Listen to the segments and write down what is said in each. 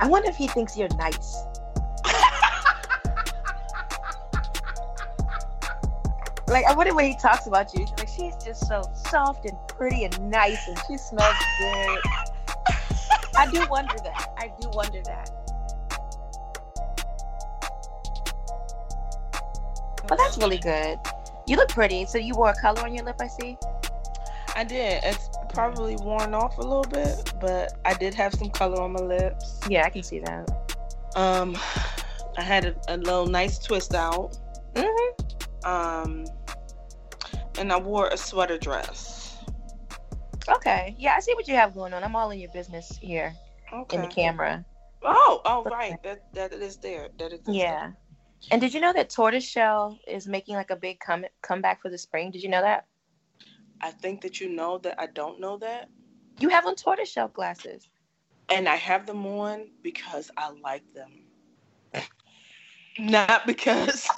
I wonder if he thinks you're nice. like I wonder when he talks about you. Like she's just so soft and pretty and nice, and she smells good. I do wonder that. I do wonder that. Well, that's really good. You look pretty. So you wore a color on your lip, I see. I did. It's probably worn off a little bit, but I did have some color on my lips. Yeah, I can see that. Um, I had a, a little nice twist out. Mm-hmm. Um, and I wore a sweater dress. Okay. Yeah, I see what you have going on. I'm all in your business here Okay. in the camera. Oh, oh, right. That that is there. That is Yeah. And did you know that Tortoiseshell is making like a big come comeback for the spring? Did you know that? I think that you know that I don't know that, You have on tortoiseshell glasses. and I have them on because I like them, not because,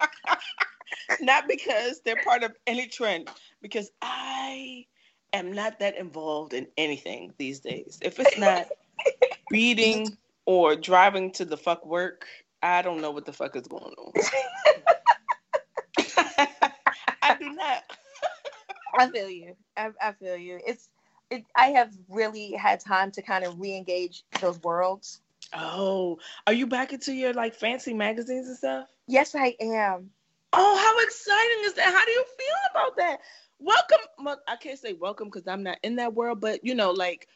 not because they're part of any trend. Because I am not that involved in anything these days. If it's not reading or driving to the fuck work, I don't know what the fuck is going on. I do not. I feel you. I, I feel you. It's it, I have really had time to kind of re-engage those worlds. Oh, are you back into your like fancy magazines and stuff? Yes, I am. Oh, how exciting is that? How do you feel about that? Welcome. well, I can't say welcome because I'm not in that world, but you know, like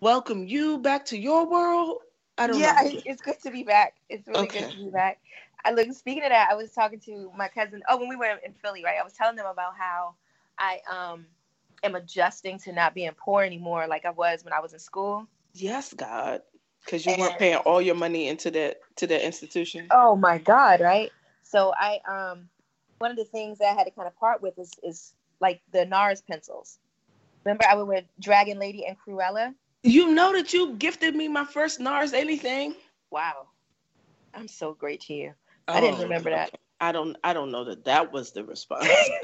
welcome you back to your world. I don't yeah, know. it- it's good to be back. It's really good to be back. I look. Speaking of that, I was talking to my cousin. Oh, when we were in Philly, right? I was telling them about how I um am adjusting to not being poor anymore, like I was when I was in school. Yes, God, because you weren't paying all your money into that to that institution. Oh my God, right? So I um one of the things that I had to kind of part with is is like the NARS pencils. Remember I would wear Dragon Lady and Cruella? You know that you gifted me my first NARS anything. Wow. I'm so great to you. I didn't Oh, remember that. I don't. I don't know that that was the response.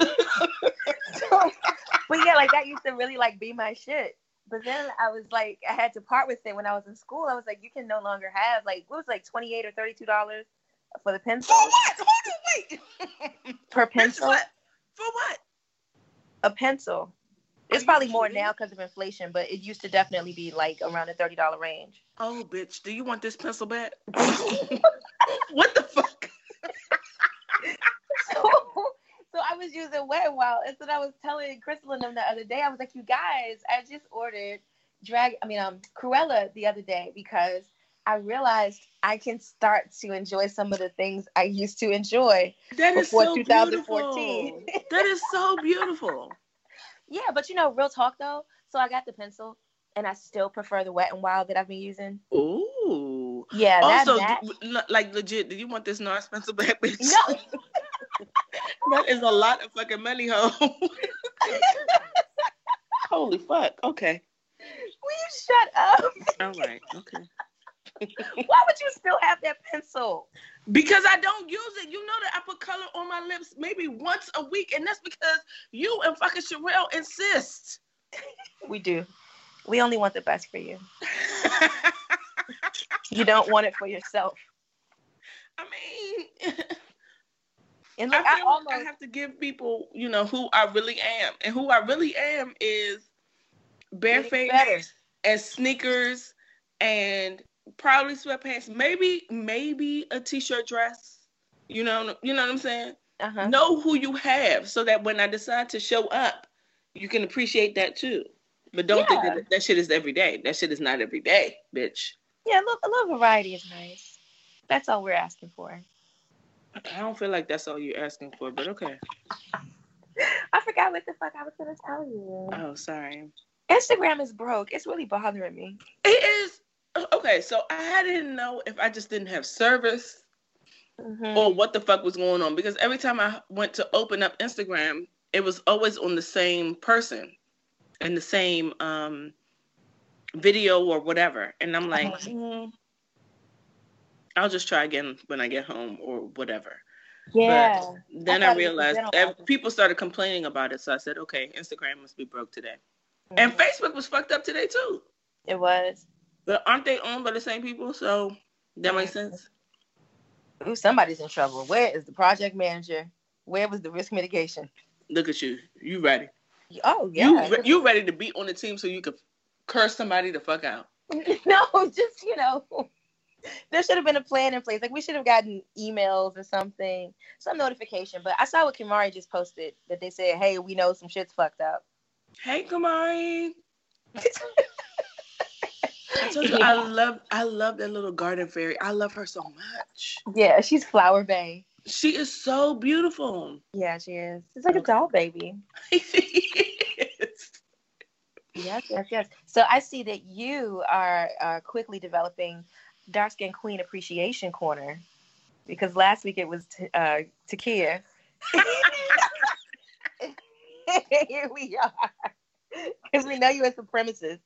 but yeah, like that used to really like be my shit. But then I was like, I had to part with it when I was in school. I was like, you can no longer have like what was it, like twenty eight or thirty two dollars for the pencil For what? Hold on, wait. per pencil. what? For what? A pencil. It's you probably more now because of inflation, but it used to definitely be like around the thirty dollar range. Oh, bitch, do you want this pencil back? what the fuck? So, so I was using Wet n Wild, and so I was telling Crystal and them the other day. I was like, "You guys, I just ordered drag. I mean, um, Cruella the other day because I realized I can start to enjoy some of the things I used to enjoy That is before so 2014. beautiful. that is so beautiful. yeah, but you know, real talk though. So I got the pencil, and I still prefer the Wet n Wild that I've been using. Ooh. Yeah, that, also, that like legit, do you want this NARS pencil back, bitch? no. that is a lot of fucking money, ho. Holy fuck. Okay. Will you shut up? All right. Okay. Why would you still have that pencil? Because I don't use it. You know that I put color on my lips maybe once a week, and that's because you and fucking Sherelle insist. We do. We only want the best for you. you don't want it for yourself. I mean, And I feel I, like almost I have to give people, you know, who I really am, and who I really am is getting bareface and sneakers and probably sweatpants, maybe maybe a t-shirt dress. You know, you know what I'm saying? Uh-huh. Know who you have so that when I decide to show up, you can appreciate that too. But don't think that that shit is every day. That shit is not every day, bitch. Yeah, look, a little variety is nice. That's all we're asking for. I don't feel like that's all you're asking for, but okay. I forgot what the fuck I was gonna tell you. Oh, sorry. Instagram is broke. It's really bothering me. It is okay. So I didn't know if I just didn't have service Mhm. or what the fuck was going on because every time I went to open up Instagram, it was always on the same person and the same um, video or whatever, and I'm like, Uh-huh. "Hmm, I'll just try again when I get home or whatever. Yeah. Then I I, thought it was realized people started complaining about it, so I said, okay, Instagram must be broke today, and Mhm. Facebook was fucked up today too. It was. But aren't they owned by the same people? So that makes sense. Ooh, somebody's in trouble. Where is the project manager? Where was the risk mitigation? Look at you. You ready? Oh yeah. You you ready to be on the team so you could curse somebody the fuck out? no, just you know, there should have been a plan in place. Like we should have gotten emails or something, some notification. But I saw what Kimari just posted that they said, "Hey, we know some shit's fucked up." Hey, Kamari. I you I love I love that little garden fairy. I love her so much. yeah, she's Flower Bay. She is so beautiful. Yeah, she is. She's like a doll baby. Yes. Yes, yes, yes. So I see that you are uh, quickly developing Dark Skin Queen Appreciation Corner because last week it was t- uh, Takia. Here we are. Because we know you as supremacist.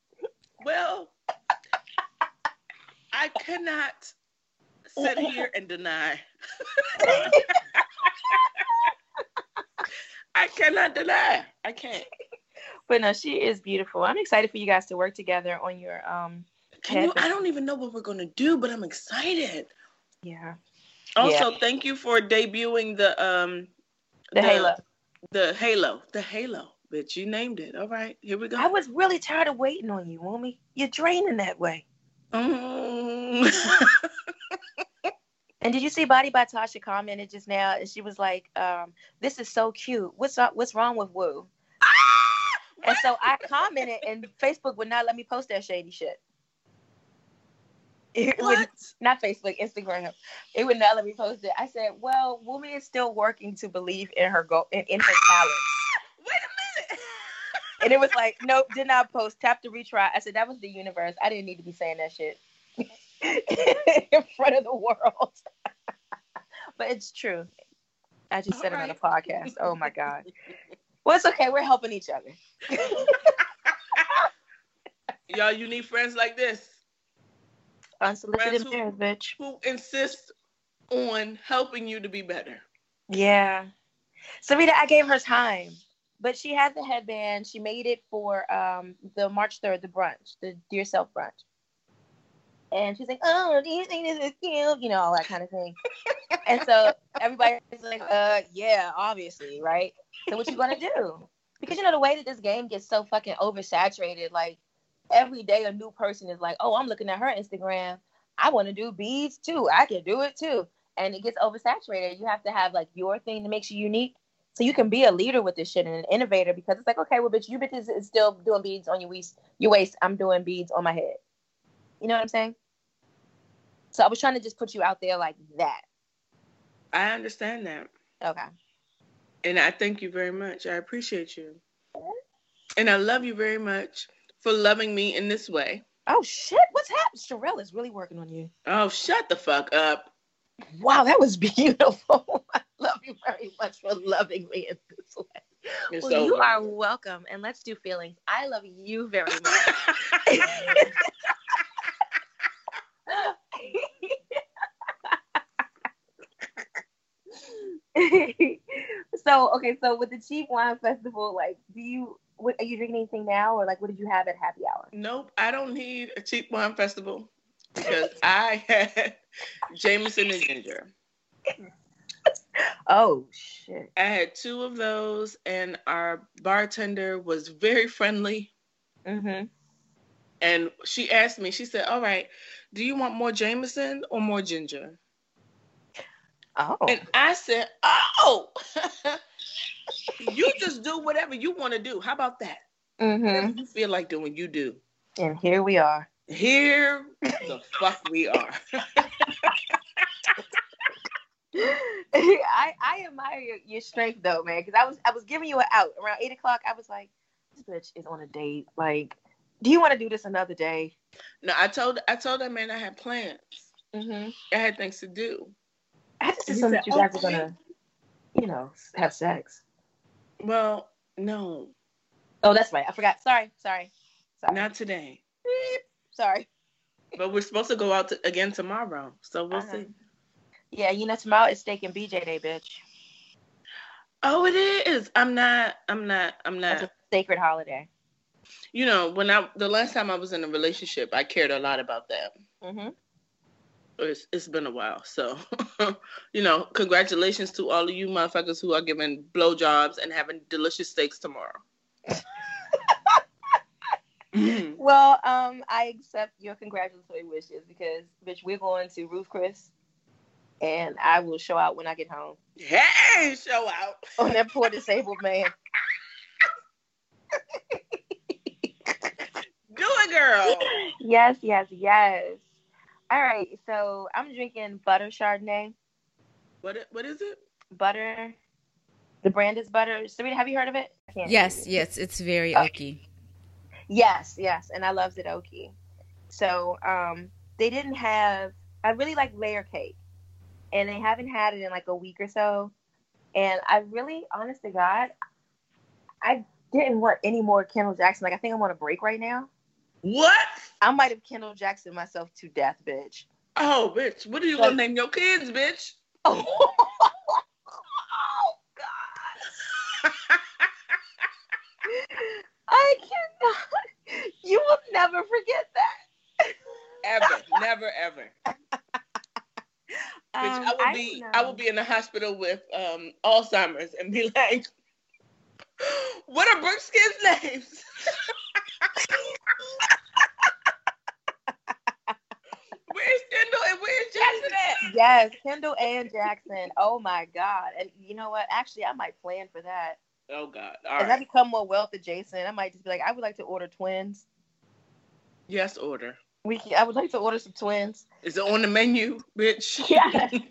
Well, I cannot sit here and deny. I cannot deny. I can't. But no, she is beautiful. I'm excited for you guys to work together on your um Can you? I don't even know what we're gonna do, but I'm excited. yeah. Also, thank you for debuting the um The halo. The halo. The halo. Bitch, you named it. All right, here we go. I was really tired of waiting on you, Woomy. You're draining that way. Mm. And did you see Body by Tasha commented just now? And she was like, um, "This is so cute. What's up? What's wrong with Woo?" And so I commented, and Facebook would not let me post that shady shit. It would, not Facebook, Instagram. It would not let me post it. I said, "Well, Woomy is still working to believe in her go in, in her talent." Wait a minute. And it was like, "Nope, did not post. Tap to retry." I said, "That was the universe. I didn't need to be saying that shit in front of the world." but it's true. I just said it on a podcast. Oh my god. Well, it's okay. We're helping each other. Y'all, you need friends like this Unsolicited who- marriage, bitch. who insist on helping you to be better. Yeah. Sarita, I gave her time, but she had the headband. She made it for um the March 3rd, the brunch, the Dear Self brunch. And she's like, oh, do you think this is cute? You know, all that kind of thing. and so everybody's like, uh, yeah, obviously, right? So what you gonna do? Because you know the way that this game gets so fucking oversaturated, like every day a new person is like, oh, I'm looking at her Instagram. I want to do beads too. I can do it too. And it gets oversaturated. You have to have like your thing that makes you unique. So you can be a leader with this shit and an innovator because it's like, okay, well, bitch, you bitches is still doing beads on your waist. Your waist. I'm doing beads on my head. You know what I'm saying? So I was trying to just put you out there like that. I understand that. Okay. And I thank you very much. I appreciate you. And I love you very much for loving me in this way. Oh shit! What's happened? Sherelle is really working on you. Oh, shut the fuck up. Wow, that was beautiful. I love you very much for loving me in this way. It's well, you are welcome. And let's do feelings. I love you very much. so okay, so with the cheap wine festival, like, do you what, are you drinking anything now, or like, what did you have at happy hour? Nope, I don't need a cheap wine festival because I had Jameson and ginger. Oh shit. I had two of those, and our bartender was very friendly. Mm-hmm. And she asked me, she said, All right, do you want more Jameson or more ginger? Oh. And I said, Oh, you just do whatever you want to do. How about that? Mm-hmm. You feel like doing, you do. And here we are. Here the fuck we are. I I admire your, your strength though, man. Because I was I was giving you an out around eight o'clock. I was like, this bitch is on a date. Like, do you want to do this another day? No, I told I told that man I had plans. Mm-hmm. I had things to do. I just assumed that you guys were gonna, you know, have sex. Well, no, Oh, that's right. I forgot. Sorry, sorry, sorry. not today. Beep. Sorry. But we're supposed to go out to, again tomorrow, so we'll Uh-huh. see. Yeah, you know tomorrow is steak and BJ day, bitch. Oh, it is. I'm not. I'm not. I'm That's not. a sacred holiday. You know, when I the last time I was in a relationship, I cared a lot about that. Mm-hmm. It's, it's been a while, so you know, congratulations to all of you motherfuckers who are giving blowjobs and having delicious steaks tomorrow. Well, um, I accept your congratulatory wishes because, bitch, we're going to Ruth Chris, and I will show out when I get home Hey, show out. on that poor disabled man. Do it, girl. Yes, yes, yes. All right, so I'm drinking butter Chardonnay. What? What is it? Butter. The brand is butter. Sarita, have you heard of it? I can't Yes, yes, it's very Oh. oaky. Yes, yes, and I love Zidoki. So um, they didn't have. I really like layer cake, and they haven't had it in like a week or so. And I really, honest to God, I didn't want any more Kendall Jackson. Like I think I'm on a break right now. What? I might have Kendall Jackson myself to death, bitch. Oh, bitch. What are you Like- gonna name your kids, bitch? Oh, God. I cannot. You will never forget that. Ever, never, ever. Bitch, I Um, will be I will be in the hospital with um Alzheimer's and be like, what are Brooke's kids' names? where's Kendall Yes, Kendall and Jackson. Oh my God. And you know what? Actually, I might plan for that. Oh God! All As I right. become more wealth adjacent, I might just be like, I would like to order twins. Yes, order. We can, I would like to order some twins. Is it on the menu, bitch? Yes.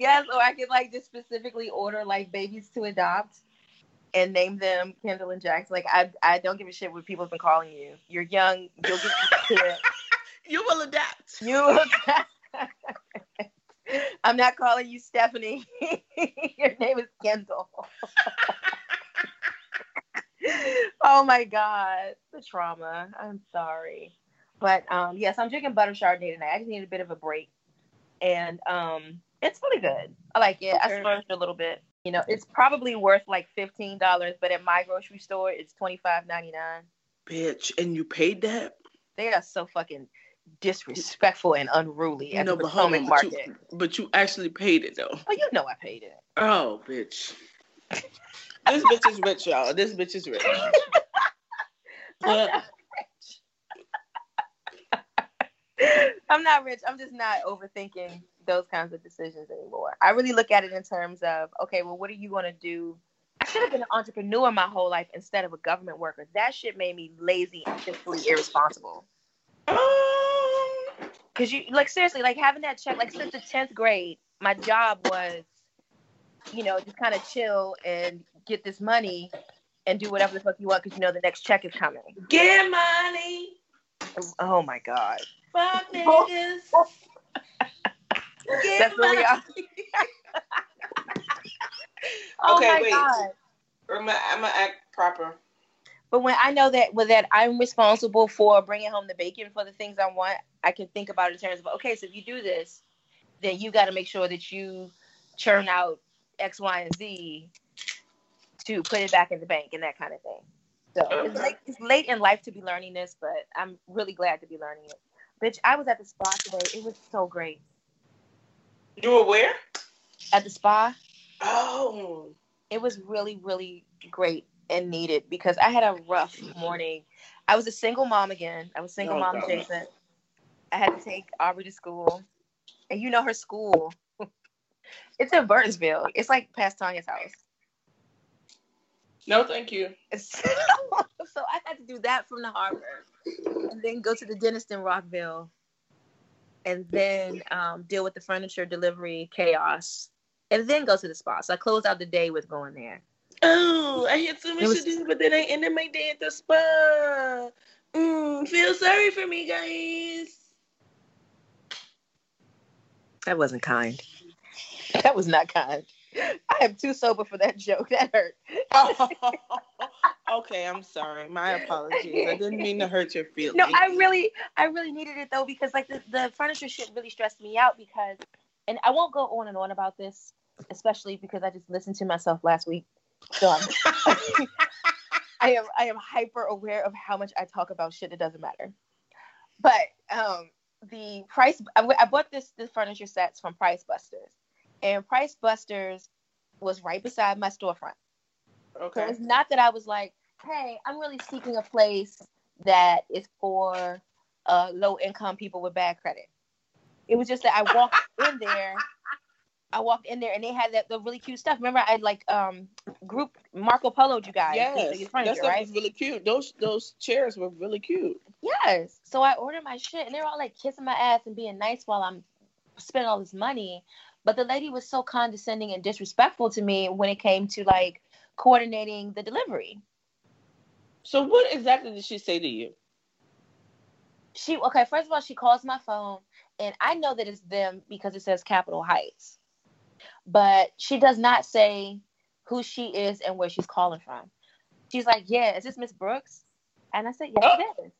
Yes, or I could like just specifically order like babies to adopt and name them Kendall and Jackson. Like I I don't give a shit what people have been calling you. You're young, you'll get used to it. you will adapt. You I'm not calling you Stephanie. Your name is Kendall. oh my god, the trauma. I'm sorry. But um yes, I'm drinking butter chardonnay tonight. I just need a bit of a break. And um it's really good. I like it. I splurged a little bit. You know, it's probably worth like fifteen dollars, but at my grocery store it's twenty five ninety nine. Bitch, and you paid that? They are so fucking disrespectful and unruly You at know, the Potomac but you, market. but you actually paid it though. Oh, you know I paid it. Oh, bitch. this bitch is rich, y'all. This bitch is rich. But I'm not rich. I'm just not overthinking those kinds of decisions anymore. I really look at it in terms of, okay, well, what are you going to do? I should have been an entrepreneur my whole life instead of a government worker. That shit made me lazy and fiscally irresponsible. Oh, Cause you like seriously, like having that check, like since the tenth grade, my job was, you know, just kind of chill and get this money and do whatever the fuck you want because you know the next check is coming. get money. Oh my god. Fuck niggas. Get That's where we are. money. Oh Okay, my wait. god. I'm gonna, I'm gonna act proper. But when I know that with that I'm responsible for bringing home the bacon for the things I want, I can think about it in terms of okay, so if you do this, then you got to make sure that you churn out X, Y, and Z to put it back in the bank and that kind of thing. So it's late, it's late in life to be learning this, but I'm really glad to be learning it. Bitch, I was at the spa today. It was so great. You were where? At the spa. Oh. It was really, really great and needed because I had a rough morning. I was a single mom again. I was single Oh, mom God. adjacent. I had to take Aubrey to school. And you know her school. it's in Burtonsville. It's like past Tanya's house. No, thank you. It's- so I had to do that from the harbor and then go to the dentist in Rockville and then um, deal with the furniture delivery chaos and then go to the spa. So I closed out the day with going there. Oh, I had so much was- to do, but then I ended my day at the spa. Mm, feel sorry for me, guys. That wasn't kind. That was not kind. I am too sober for that joke. That hurt. okay, I'm sorry. My apologies. I didn't mean to hurt your feelings. No, I really, I really needed it though because like the, the furniture shit really stressed me out because, and I won't go on and on about this, especially because I just listened to myself last week. So I'm, I am, hyper aware of how much I talk about shit that doesn't matter. But um, the price, I, I bought this this furniture sets from Price Busters, and Price Busters was right beside my storefront. So okay. it's not that I was like, hey, I'm really seeking a place that is for uh, low income people with bad credit. It was just that I walked in there. I walked in there and they had that the really cute stuff. Remember, I like um group Marco Polo'd you guys. Yes, that stuff right? was really cute. Those those chairs were really cute. Yes. So I ordered my shit and they were all like kissing my ass and being nice while I'm spending all this money. But the lady was so condescending and disrespectful to me when it came to like coordinating the delivery. So what exactly did she say to you? she okay first of all she calls my phone and i know that it's them because it says capitol heights but she does not say who she is and where she's calling from. She's like yeah is this miss brooks? And i said yes it is.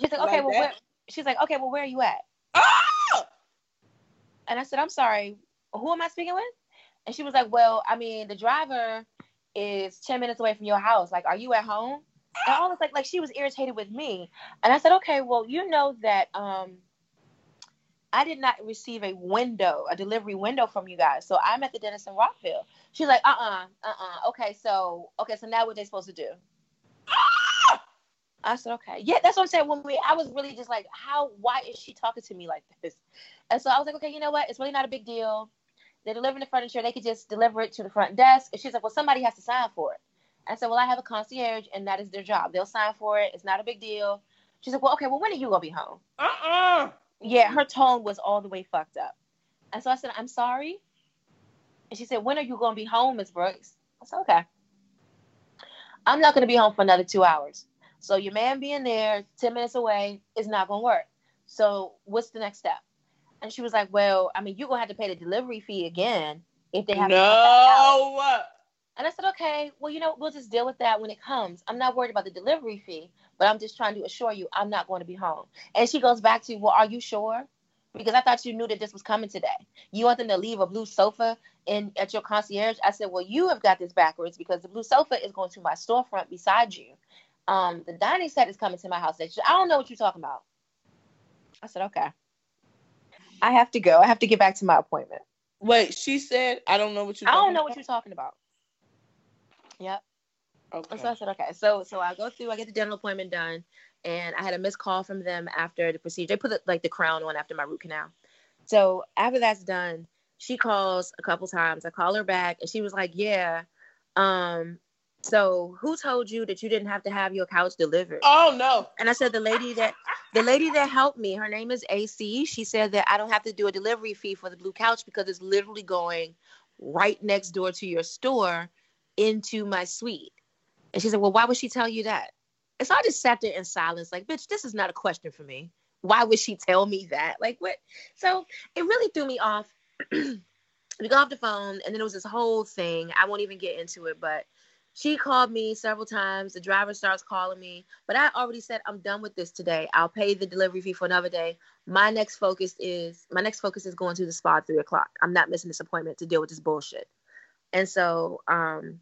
She's like okay Like well that? where she's like okay well where are you at? Ah! and i said i'm sorry who am i speaking with? And she was like well i mean the driver is 10 minutes away from your house. Like are you at home? And I was like, like she was irritated with me. And I said, okay, well, you know that um, I did not receive a window, a delivery window from you guys. So I'm at the dentist in Rockville. She's like, uh-uh, uh-uh. Okay, so okay, so now what they supposed to do? I said, okay. Yeah, that's what I'm saying. When we I was really just like, how why is she talking to me like this? And so I was like, okay, you know what? It's really not a big deal. They're delivering the furniture, they could just deliver it to the front desk. And she's like, Well, somebody has to sign for it. I said, Well, I have a concierge and that is their job. They'll sign for it. It's not a big deal. She's like, Well, okay, well, when are you gonna be home? Uh-uh. Yeah, her tone was all the way fucked up. And so I said, I'm sorry. And she said, When are you gonna be home, Miss Brooks? I said, Okay. I'm not gonna be home for another two hours. So your man being there 10 minutes away is not gonna work. So what's the next step? And she was like, Well, I mean, you're gonna have to pay the delivery fee again if they have to come back out. No. And I said, okay, well, you know, we'll just deal with that when it comes. I'm not worried about the delivery fee, but I'm just trying to assure you I'm not going to be home. And she goes back to, well, are you sure? Because I thought you knew that this was coming today. You want them to leave a blue sofa in at your concierge? I said, well, you have got this backwards because the blue sofa is going to my storefront beside you. Um, the dining set is coming to my house. I don't know what you're talking about. I said, okay. I have to go. I have to get back to my appointment. Wait, she said, I don't know what you I don't know what you're talking about. Yep. Okay. So I said, okay. So so I go through, I get the dental appointment done, and I had a missed call from them after the procedure. They put the, like the crown on after my root canal. So after that's done, she calls a couple times. I call her back, and she was like, "Yeah, um, so who told you that you didn't have to have your couch delivered?" Oh no. And I said, "The lady that the lady that helped me, her name is AC. She said that I don't have to do a delivery fee for the blue couch because it's literally going right next door to your store into my suite." And she said, Well, why would she tell you that? And so I just sat there in silence, like, bitch, this is not a question for me. Why would she tell me that? Like, what? So it really threw me off. we got off the phone, and then it was this whole thing. I won't even get into it, but she called me several times. The driver starts calling me, but I already said I'm done with this today. I'll pay the delivery fee for another day. My next focus is my next focus is going to the spa at three o'clock. I'm not missing this appointment to deal with this bullshit. And so um,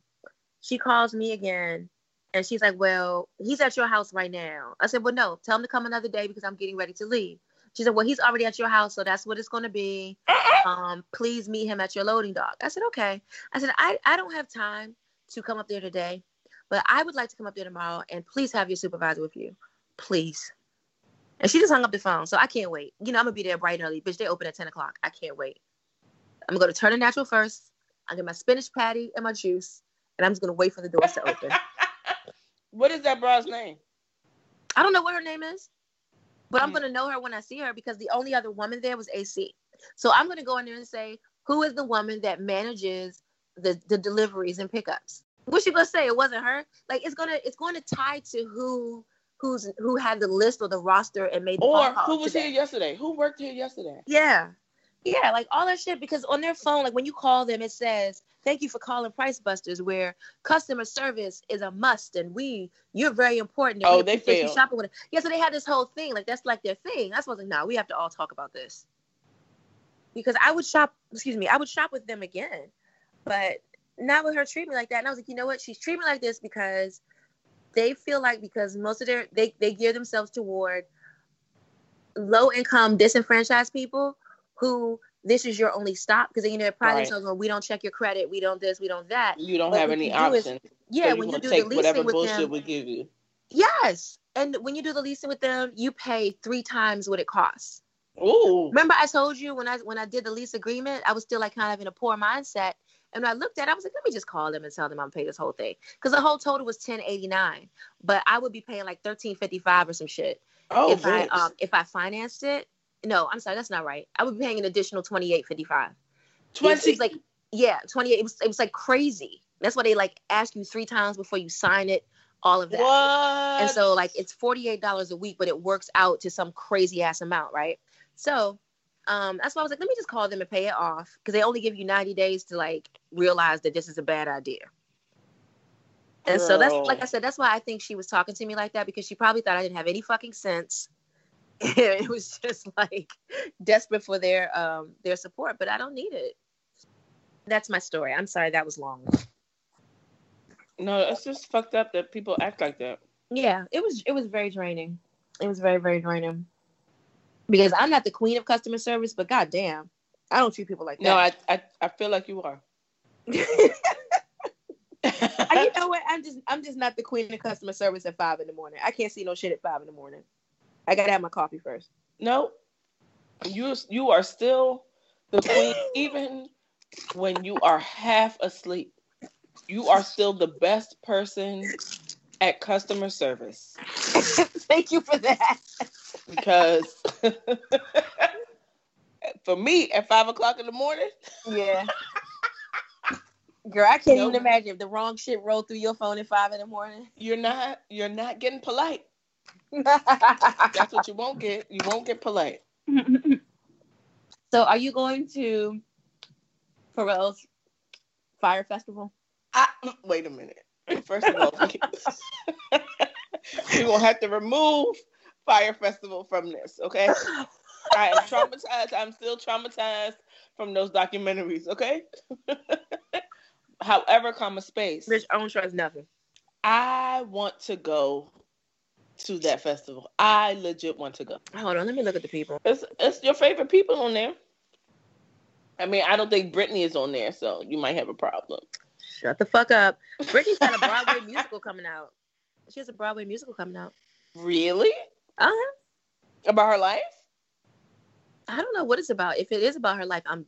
she calls me again And she's like, Well, he's at your house right now. I said, Well, no, tell him to come another day because I'm getting ready to leave. She said, Well, he's already at your house, so that's what it's gonna be. Um, please meet him at your loading dock. I said, Okay. I said, I, I don't have time to come up there today, but I would like to come up there tomorrow and please have your supervisor with you. Please. And she just hung up the phone. So I can't wait. You know, I'm gonna be there bright and early. Bitch, they open at 10 o'clock. I can't wait. I'm gonna go to Turner Natural first. I'll get my spinach patty and my juice, and I'm just gonna wait for the doors to open. what is that bro's name? I don't know what her name is, but I'm Mm. gonna know her when I see her because the only other woman there was AC. So I'm gonna go in there and say, who is the woman that manages the, the deliveries and pickups? What's she gonna say? It wasn't her. Like it's gonna it's going to tie to who who's who had the list or the roster and made the Or who was today. here yesterday? Who worked here yesterday? Yeah. Yeah, like all that shit because on their phone, like when you call them, it says, Thank you for calling Price Busters, where customer service is a must and we you're very important. and Oh, they failed. shopping with us. Yeah, so they had this whole thing, like that's like their thing. I was like, nah, we have to all talk about this. Because I would shop, excuse me, I would shop with them again. But not with her treat me like that. And I was like, you know what? She's treating me like this because they feel like because most of their they they gear themselves toward low income disenfranchised people who this is your only stop because you know pride Right. themselves on we don't check your credit, we don't this, we don't that. You don't But have any is- options. Yeah, so when you gonna do the leasing whatever with bullshit them, we give you. yes, and when you do the leasing with them, you pay three times what it costs. Ooh. Remember, I told you when I when I did the lease agreement, I was still like kind of in a poor mindset. And when I looked at it, I was like, let me just call them and tell them I'm paying this whole thing. Because the whole total was ten eighty nine. But I would be paying like thirteen fifty five or some shit. Oh, if I um if I financed it. No, I'm sorry, that's not right. I would be paying an additional twenty eight fifty five. Twenty. like yeah, twenty eight. It was it was like crazy. That's why they like ask you three times before you sign it. All of that. what? And so like it's $48 a week, but it works out to some crazy ass amount, right? So um that's why I was like, let me just call them and pay it off. Because they only give you 90 days to like realize that this is a bad idea. And so that's like I said, that's why I think she was talking to me like that because she probably thought I didn't have any fucking sense. it was just like desperate for their um their support, but I don't need it. That's my story. I'm sorry that was long. no, it's just fucked up that people act like that. Yeah, it was it was very draining. It was very very draining. Because I'm not the queen of customer service, but goddamn, I don't treat people like No, that. I, I I feel like you are. You know what? I'm just I'm just not the queen of customer service at five in the morning. I can't see no shit at five in the morning. I gotta have my coffee first. no, you you are still the queen, even when you are half asleep. You are still the best person at customer service Thank you for that. because for me at five o'clock in the morning, Yeah. Girl, I can't Nope. even imagine if the wrong shit rolled through your phone at five in the morning. you're not you're not getting polite. That's what you won't get. You won't get polite. so, are you going to Pharrell's Fyre Festival? I, wait a minute. First of all, we will have to remove Fyre Festival from this, okay? I am traumatized. I'm still traumatized from those documentaries, okay? However, comma space. Rich, I don't trust nothing. I want to go to that festival. I legit want to go. Hold on, let me look at the people. It's it's your favorite people on there. I mean, I don't think Britney is on there, so you might have a problem. Shut the fuck up. Britney's got a Broadway musical coming out. She has a Broadway musical coming out. Really? Uh-huh. About her life? I don't know what it's about. If it is about her life, I'm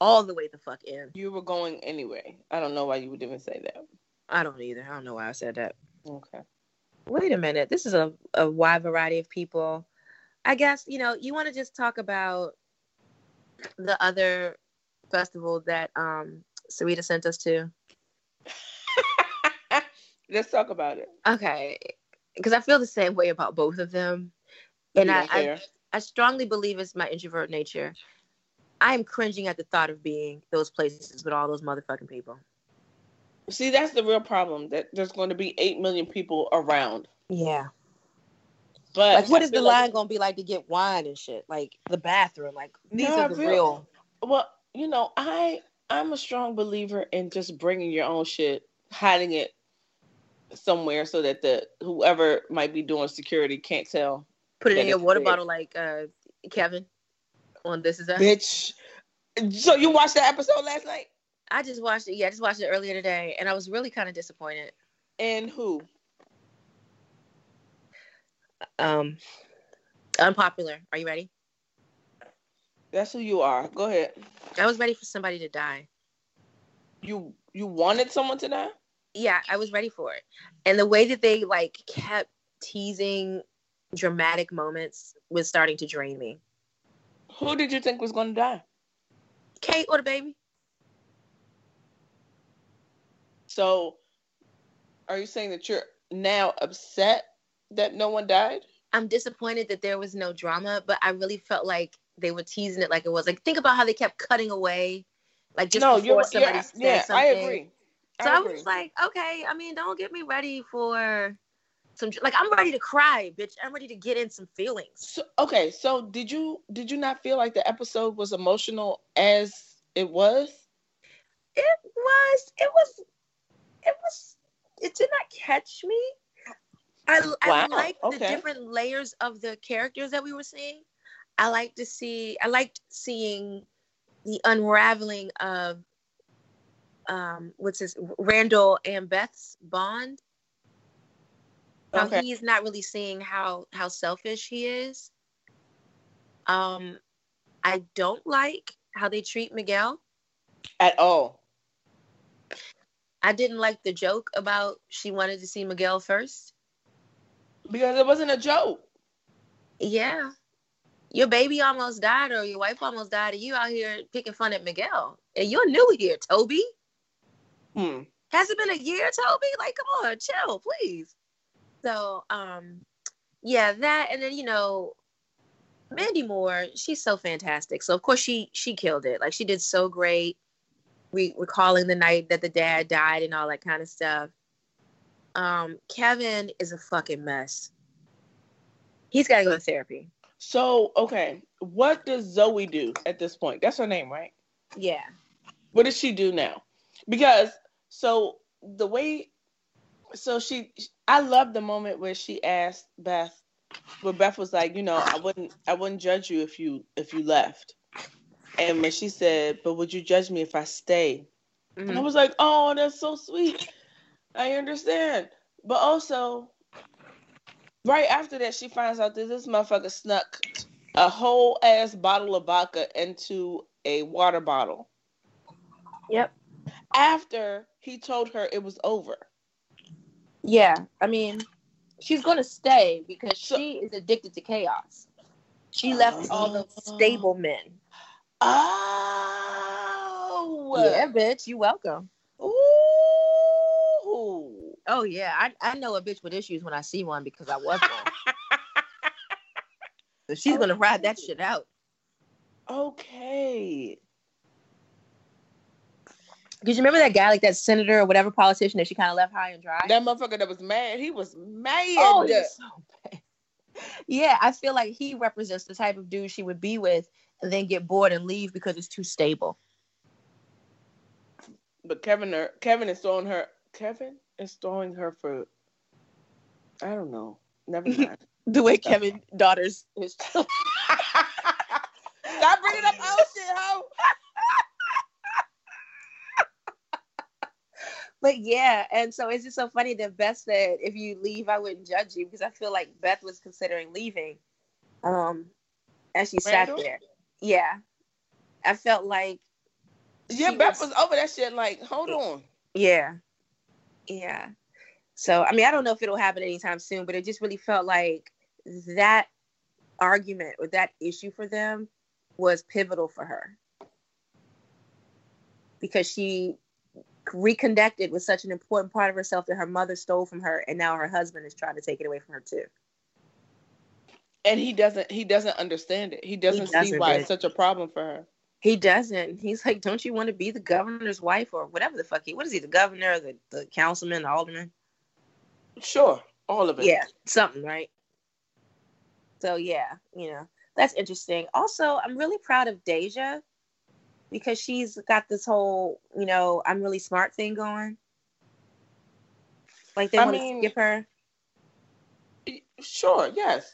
all the way the fuck in. You were going anyway. I don't know why you would even say that. I don't either. I don't know why I said that. Okay. Wait a minute. This is a, a wide variety of people. I guess, you know, you want to just talk about the other festival that um Sarita sent us to. Let's talk about it. Okay. Because I feel the same way about both of them. And You I, I. I strongly believe it's my introvert nature. I am cringing at the thought of being those places with all those motherfucking people. See, that's the real problem. That there's going to be eight million people around. Yeah. But Like, what I is the feel like- line gonna be like to get wine and shit? Like the bathroom. Like these No, are the feel- real. Well, you know, I I'm a strong believer in just bringing your own shit, hiding it somewhere so that the whoever might be doing security can't tell. Put it in your water there. bottle, like uh, Kevin on This Is Us. Bitch. So you watched that episode last night? I just watched it. Yeah, I just watched it earlier today, and I was really kind of disappointed. And who? Um, unpopular. Are you ready? That's who you are. Go ahead. I was ready for somebody to die. You you wanted someone to die? Yeah, I was ready for it, and the way that they like kept teasing dramatic moments was starting to drain me. Who did you think was going to die? Kate or the baby? So, are you saying that you're now upset that no one died? I'm disappointed that there was no drama, but I really felt like they were teasing it like it was. Like think about how they kept cutting away, like just no, before you're, somebody yeah, said yeah, something. I agree. So I I, was like, okay, I mean, don't get me ready for some like I'm ready to cry, bitch. I'm ready to get in some feelings. So, okay, so did you did you not feel like the episode was emotional as it was? It was, it was, it was, it did not catch me. I, I Wow, liked the different layers of the characters that we were seeing. I like to see, I liked seeing the unraveling of um what's his Randall and Beth's bond. How Okay. he's not really seeing how how selfish he is. Um I don't like how they treat Miguel. At all. I didn't like the joke about she wanted to see Miguel first. Because it wasn't a joke. Yeah. Your baby almost died or your wife almost died and you out here picking fun at Miguel. And you're new here, Toby. Hmm. Has it been a year, Toby? Like, come on, chill, please. So, um, yeah, that and then you know, Mandy Moore, she's so fantastic. So of course she she killed it. Like she did so great. Re- recalling the night that the dad died and all that kind of stuff. Um, Kevin is a fucking mess. He's got to go to therapy. So, okay, what does Zoe do at this point? That's her name, right? Yeah. What does she do now? Because so the way so she I love the moment where she asked Beth where Beth was like, you know, I wouldn't I wouldn't judge you if you if you left. And when she said, But would you judge me if I stay? And I Mhm. was like, Oh, that's so sweet. I understand. But also right after that she finds out that this motherfucker snuck a whole ass bottle of vodka into a water bottle Yep. after he told her it was over. Yeah. I mean, she's going to stay because So- she is addicted to chaos. She left all those stable men. Oh, Yeah, bitch. You welcome. Ooh. Oh yeah, I, I know a bitch with issues when I see one because I was one. so she's gonna ride that shit out. Okay. Because you remember that guy, like that senator or whatever politician that she kind of left high and dry. That motherfucker that was mad, he was oh, mad. oh, he was so bad. Yeah, I feel like he represents the type of dude she would be with and then get bored and leave because it's too stable. But Kevin, er- Kevin is throwing her. Kevin is throwing her for. I don't know. Never mind. The way Kevin daughters his Stop bringing up old shit, ho. But yeah, and so it's just so funny that Beth said, "If you leave, I wouldn't judge you," because I feel like Beth was considering leaving, um, as she Randall? sat there. Yeah, I felt like, Yeah, Beth was- was over that shit. Like, hold on. yeah, yeah. So I mean, I don't know if it'll happen anytime soon, but it just really felt like that argument or that issue for them was pivotal for her because she reconnected with such an important part of herself that her mother stole from her and now her husband is trying to take it away from her too And he doesn't. He doesn't understand it. He doesn't, see doesn't, why bitch. it's such a problem for her. he doesn't he's like don't you want to be the governor's wife or whatever the fuck he what is he the governor the, the councilman the alderman Sure, all of it. yeah something right so yeah you know that's interesting also i'm really proud of deja because she's got this whole you know i'm really smart thing going Like they I want to skip her. Sure, yes.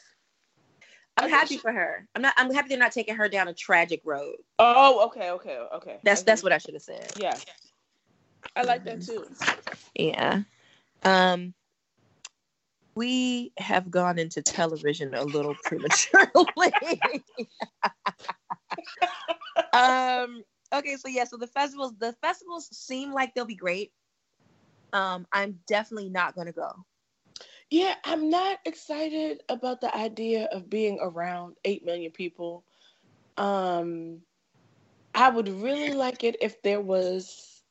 I'm happy for her. I'm not. I'm happy they're not taking her down a tragic road. Oh, okay, okay, okay. That's that's what I should have said. Yeah. I like that too. Yeah. Um. We have gone into television a little prematurely. um. Okay. So yeah. So the festivals. The festivals seem like they'll be great. Um. I'm definitely not gonna go. Yeah, I'm not excited about the idea of being around 8 million people. Um I would really like it if there was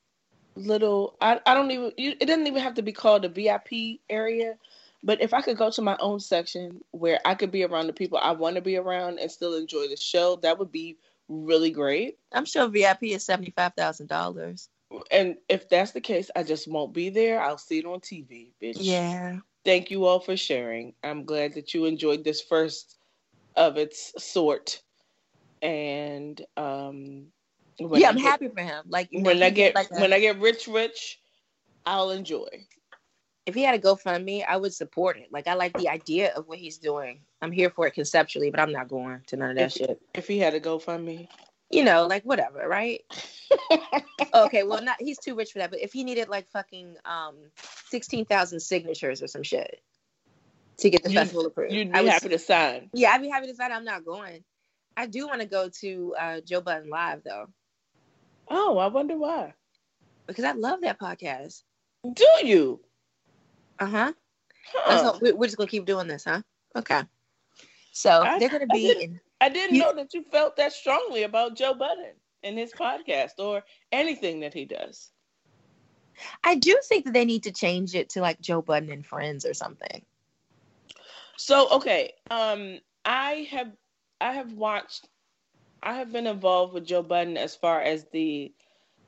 little I, I don't even you, it doesn't even have to be called a VIP area, but if I could go to my own section where I could be around the people I want to be around and still enjoy the show, that would be really great. I'm sure VIP is seventy five thousand dollars. And if that's the case, I just won't be there. I'll see it on TV, bitch. Yeah. Thank you all for sharing. I'm glad that you enjoyed this first of its sort. And um yeah, I'm get- happy for him. Like when I get like when I get rich rich, I'll enjoy. if he had a GoFundMe, I would support it. Like I like the idea of what he's doing. I'm here for it conceptually, but I'm not going to none of that If- shit. If he had a GoFundMe. You know, like whatever, right? okay, well, not he's too rich for that. But if he needed like fucking um sixteen thousand signatures or some shit to get the You'd- festival approved, You'd I be happy to sign. Yeah, I'd be happy to sign. I'm not going. I do want to go to uh, Joe Budden live though Oh, I wonder why. because I love that podcast. Do you? Uh huh. Huh. we're just gonna keep doing this, huh? Okay. So I- they're gonna be in. I didn't You- know that you felt that strongly about Joe Budden and his podcast or anything that he does. I do think that they need to change it to like Joe Budden and Friends or something. So okay, um, I have I have watched, I have been involved with Joe Budden as far as the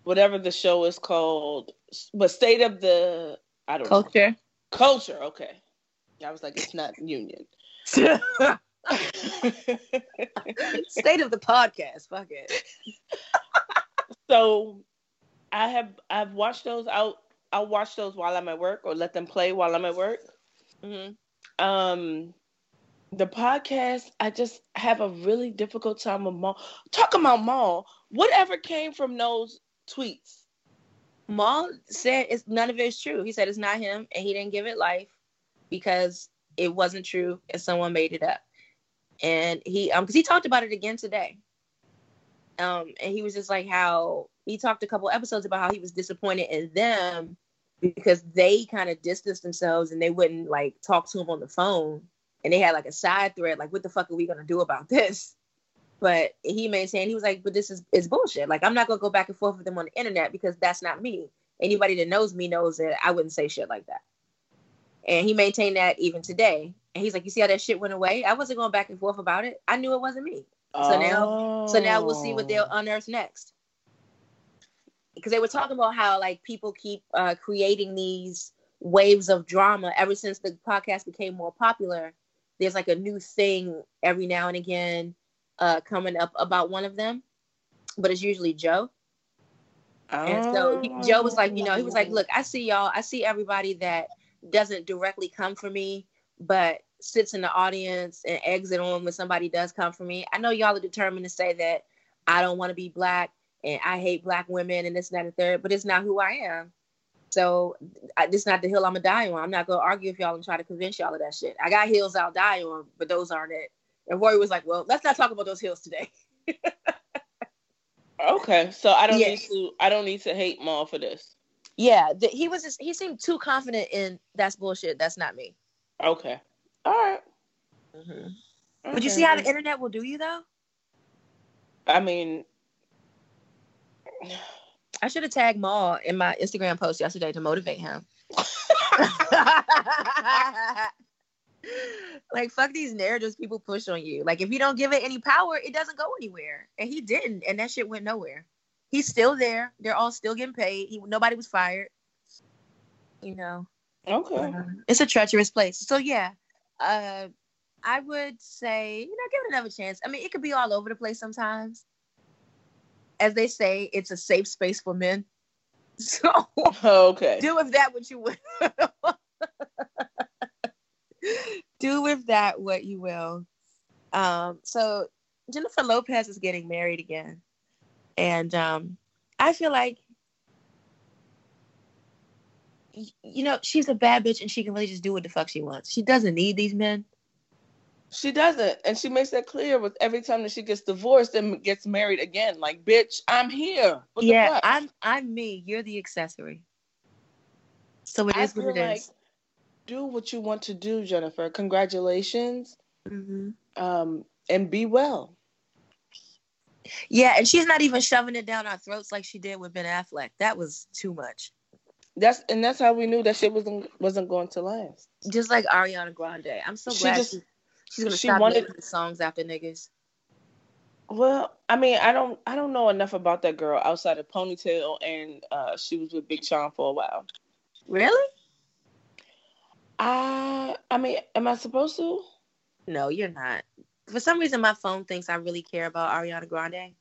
whatever the show is called, but state of the I don't know Culture. culture. Okay, I was like it's not union. State of the podcast. Fuck it. so I have I've watched those. I'll I'll watch those while I'm at work or let them play while I'm at work. hmm um the podcast i just have a really difficult time with Mal. talk about Mal. whatever came from those tweets Mal said it's none of it is true. He said it's not him and he didn't give it life because it wasn't true and someone made it up. And he um because he talked about it again today. Um and he was just like how he talked a couple episodes about how he was disappointed in them because they kind of distanced themselves and they wouldn't like talk to him on the phone. And they had like a side thread like what the fuck are we gonna do about this? But he maintained he was like but this is is bullshit. Like i'm not gonna go back and forth with them on the internet because that's not me. Anybody that knows me knows that i wouldn't say shit like that and he maintained that even today. And he's like you see how that shit went away? I wasn't going back and forth about it. I knew it wasn't me. So now- so now we'll see what they'll Oh. unearth next. Because they were talking about how like people keep uh, creating these waves of drama ever since the podcast became more popular. There's like a new thing every now and again uh, coming up about one of them but it's usually joe. And so he, joe was like you know he was like look i see y'all. I see everybody that doesn't directly come for me but sits in the audience and exit on when somebody does come for me i know y'all are determined to say that i don't want to be black and I hate black women and this and that and third, but it's not who I am. So I, this not the hill I'm gonna die on. I'm not gonna argue with y'all and try to convince y'all of that shit. I got hills I'll die on, but those aren't it. And Roy was like, "Well, let's not talk about those hills today." okay so i don't Yeah. need to i don't need to hate Mal for this Yeah, the, he was just he seemed too confident in that's bullshit. That's not me. okay all right. Mm-hmm. But you see how the internet will do you though? i mean I should have tagged Mal in my Instagram post yesterday to motivate him. like fuck these narratives people push on you. Like if you don't give it any power, it doesn't go anywhere. And he didn't, and that shit went nowhere. He's still there. They're all still getting paid. He, nobody was fired. You know, okay uh, it's a treacherous place. So yeah, uh, I would say you know give it another chance. I mean, it could be all over the place sometimes. As they say, it's a safe space for men. So okay do with that what you will. do with that what you will. Um, so Jennifer Lopez is getting married again, and um, I feel like you know she's a bad bitch and she can really just do what the fuck she wants. She doesn't need these men. She doesn't, and she makes that clear with every time that she gets divorced and gets married again. Like, bitch, I'm here. What yeah, I'm I'm me. You're the accessory. So it is what it like is. Do what you want to do, Jennifer. Congratulations. Mm-hmm. Um, and be well. Yeah, and she's not even shoving it down our throats like she did with Ben Affleck. That was too much. That's and that's how we knew that shit wasn't wasn't going to last. Just like Ariana Grande. I'm so glad just, she, she's gonna she stop wanted, making songs after niggas. Well, I mean, I don't I don't know enough about that girl outside of ponytail and uh, she was with Big Sean for a while. Really? I I mean, am I supposed to? No, you're not. For some reason, my phone thinks I really care about Ariana Grande.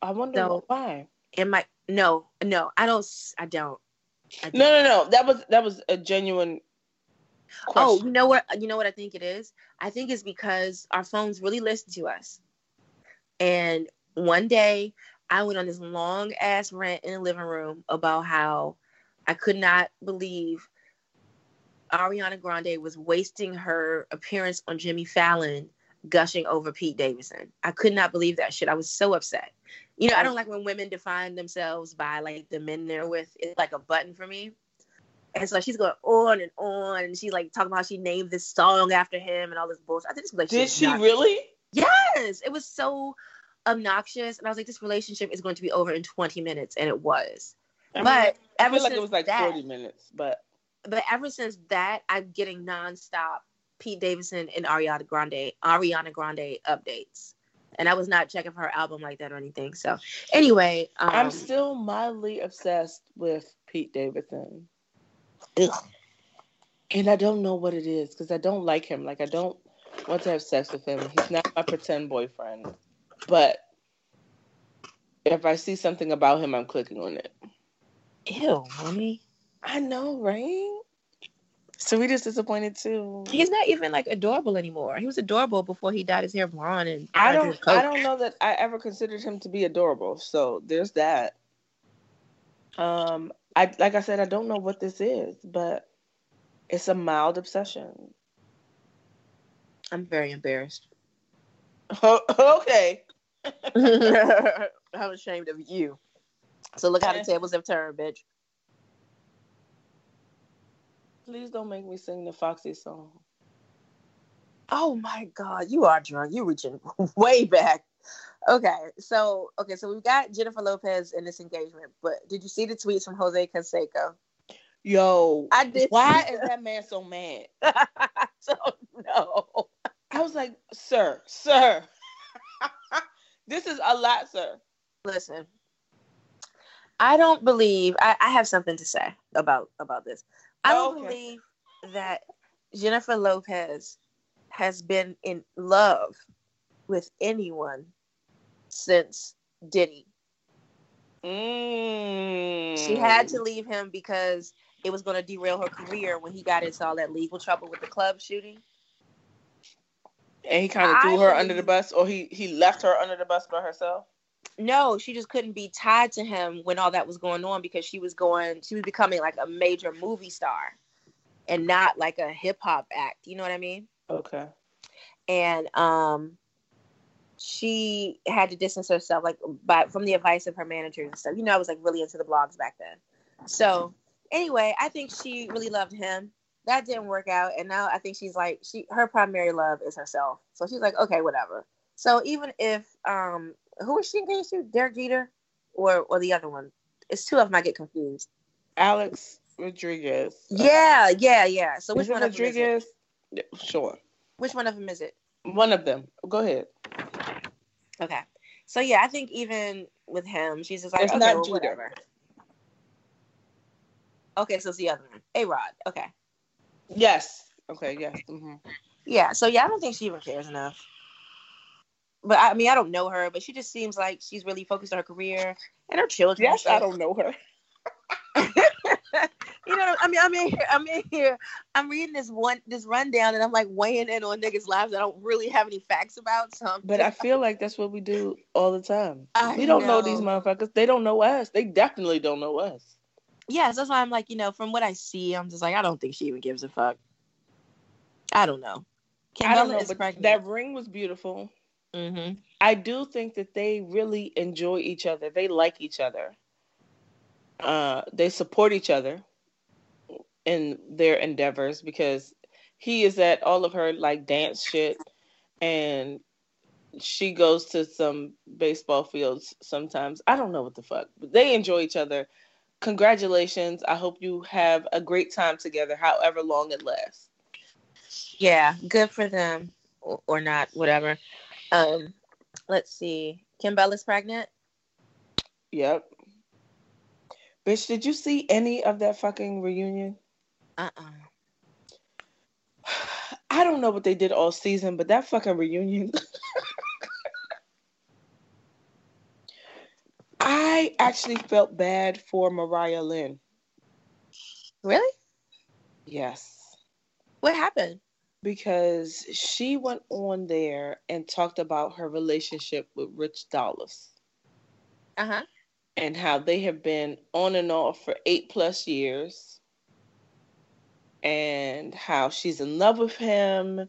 I wonder so, why. It might. No, no, I don't. I don't. I don't. No, no, no. That was that was a genuine. Oh, question. Oh, you know what? You know what I think it is. I think it's because our phones really listen to us. And one day, I went on this long ass rant in the living room about how I could not believe Ariana Grande was wasting her appearance on Jimmy Fallon gushing over Pete Davidson. I could not believe that shit. I was so upset. You know, I don't like when women define themselves by like the men they're with. It's like a button for me. And so she's going on and on, and she's like talking about how she named this song after him and all this bullshit. I think this like did she really? Yes, it was so obnoxious, and I was like, this relationship is going to be over in 20 minutes, and it was. I mean, but I feel like it was like that, 40 minutes, but but ever since that, I'm getting nonstop Pete Davidson and Ariana Grande Ariana Grande updates. And I was not checking for her album like that or anything. So anyway, um, I'm still mildly obsessed with Pete Davidson. Ugh. And I don't know what it is because I don't like him. Like I don't want to have sex with him. He's not my pretend boyfriend. But if I see something about him, I'm clicking on it. Ew, mommy. I know, right? So we just disappointed too. He's not even like adorable anymore. He was adorable before he dyed his hair blonde and I don't I don't know that I ever considered him to be adorable. So there's that. Um I like I said, I don't know what this is, but it's a mild obsession. I'm very embarrassed. Oh, okay. I'm ashamed of you. So look how the tables have turned, bitch. Please don't make me sing the Foxy song. Oh my God, you are drunk. You're reaching way back. Okay, so okay, so we've got Jennifer Lopez in this engagement, but did you see the tweets from Jose Canseco? Yo, I did. Why is that man so mad? I don't know. I was like, sir, sir, this is a lot, sir. Listen, I don't believe I, I have something to say about about this. I don't okay. believe that Jennifer Lopez has been in love with anyone since Diddy. Mm. She had to leave him because it was going to derail her career when he got into all that legal trouble with the club shooting. And he kind of threw her under the bus, or he he left her under the bus by herself. No, she just couldn't be tied to him when all that was going on because she was going, she was becoming like a major movie star and not like a hip hop act. You know what I mean? Okay. And um, she had to distance herself like by from the advice of her managers and stuff. You know, I was like really into the blogs back then. So anyway, I think she really loved him. That didn't work out, and now I think she's like she her primary love is herself. So she's like, okay, whatever. So even if um who is she engaged to? Derek Jeter or or the other one? It's two of them. I get confused. Alex Rodriguez. Yeah, yeah, yeah. So which is one Rodriguez? of them is it? Sure. Which one of them is it? One of them. Go ahead. Okay. So yeah, I think even with him, she's just like, it's okay, not well, whatever. Okay, so it's the other one. A Rod. Okay. Yes. Okay. Yes. Mm-hmm. Yeah. So yeah, I don't think she even cares enough but I mean, I don't know her, but she just seems like she's really focused on her career and her children. Yes, I don't know her. you know, I mean, I'm in here, I'm in here, I'm reading this one, this rundown, and I'm like weighing in on niggas' lives I don't really have any facts about. So, I'm But I feel like that's what we do all the time. I we don't know. these motherfuckers. They don't know us. They definitely don't know us. yes, that's why I'm like, you know, from what I see, I'm just like, I don't think she even gives a fuck. I don't know. I don't know, but pregnant. that ring was beautiful. Hmm I do think that they really enjoy each other. They like each other. Uh, they support each other in their endeavors because he is at all of her like dance shit, and she goes to some baseball fields sometimes. I don't know what the fuck, but they enjoy each other. Congratulations! I hope you have a great time together, however long it lasts. Yeah, good for them or, or not, whatever. Um, let's see. Kimbella's pregnant. Yep. Bitch, did you see any of that fucking reunion? Uh uh I don't know what they did all season, but that fucking reunion. I actually felt bad for Mariah Lynn. Really? Yes. What happened? Because she went on there and talked about her relationship with Rich Dollaz. Uh huh. and how they have been on and off for eight plus years. And how she's in love with him.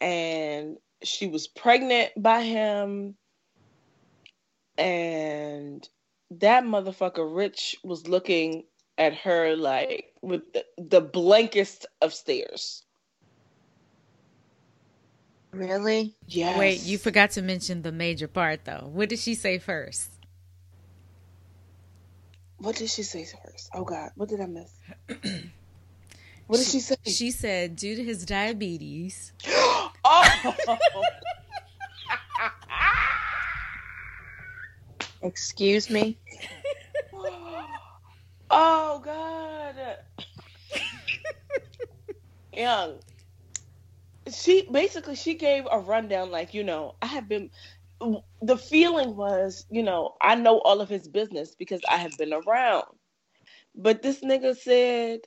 And she was pregnant by him. And that motherfucker rich was looking at her like with the, the blankest of stares Really? yes Wait, you forgot to mention the major part though. What did she say first? what did she say first oh god what did i miss what did she say She said, due to his diabetes, oh Excuse me. Oh God. Young. She basically she gave a rundown like, you know, I have been the feeling was, you know, I know all of his business because I have been around. But this nigga said,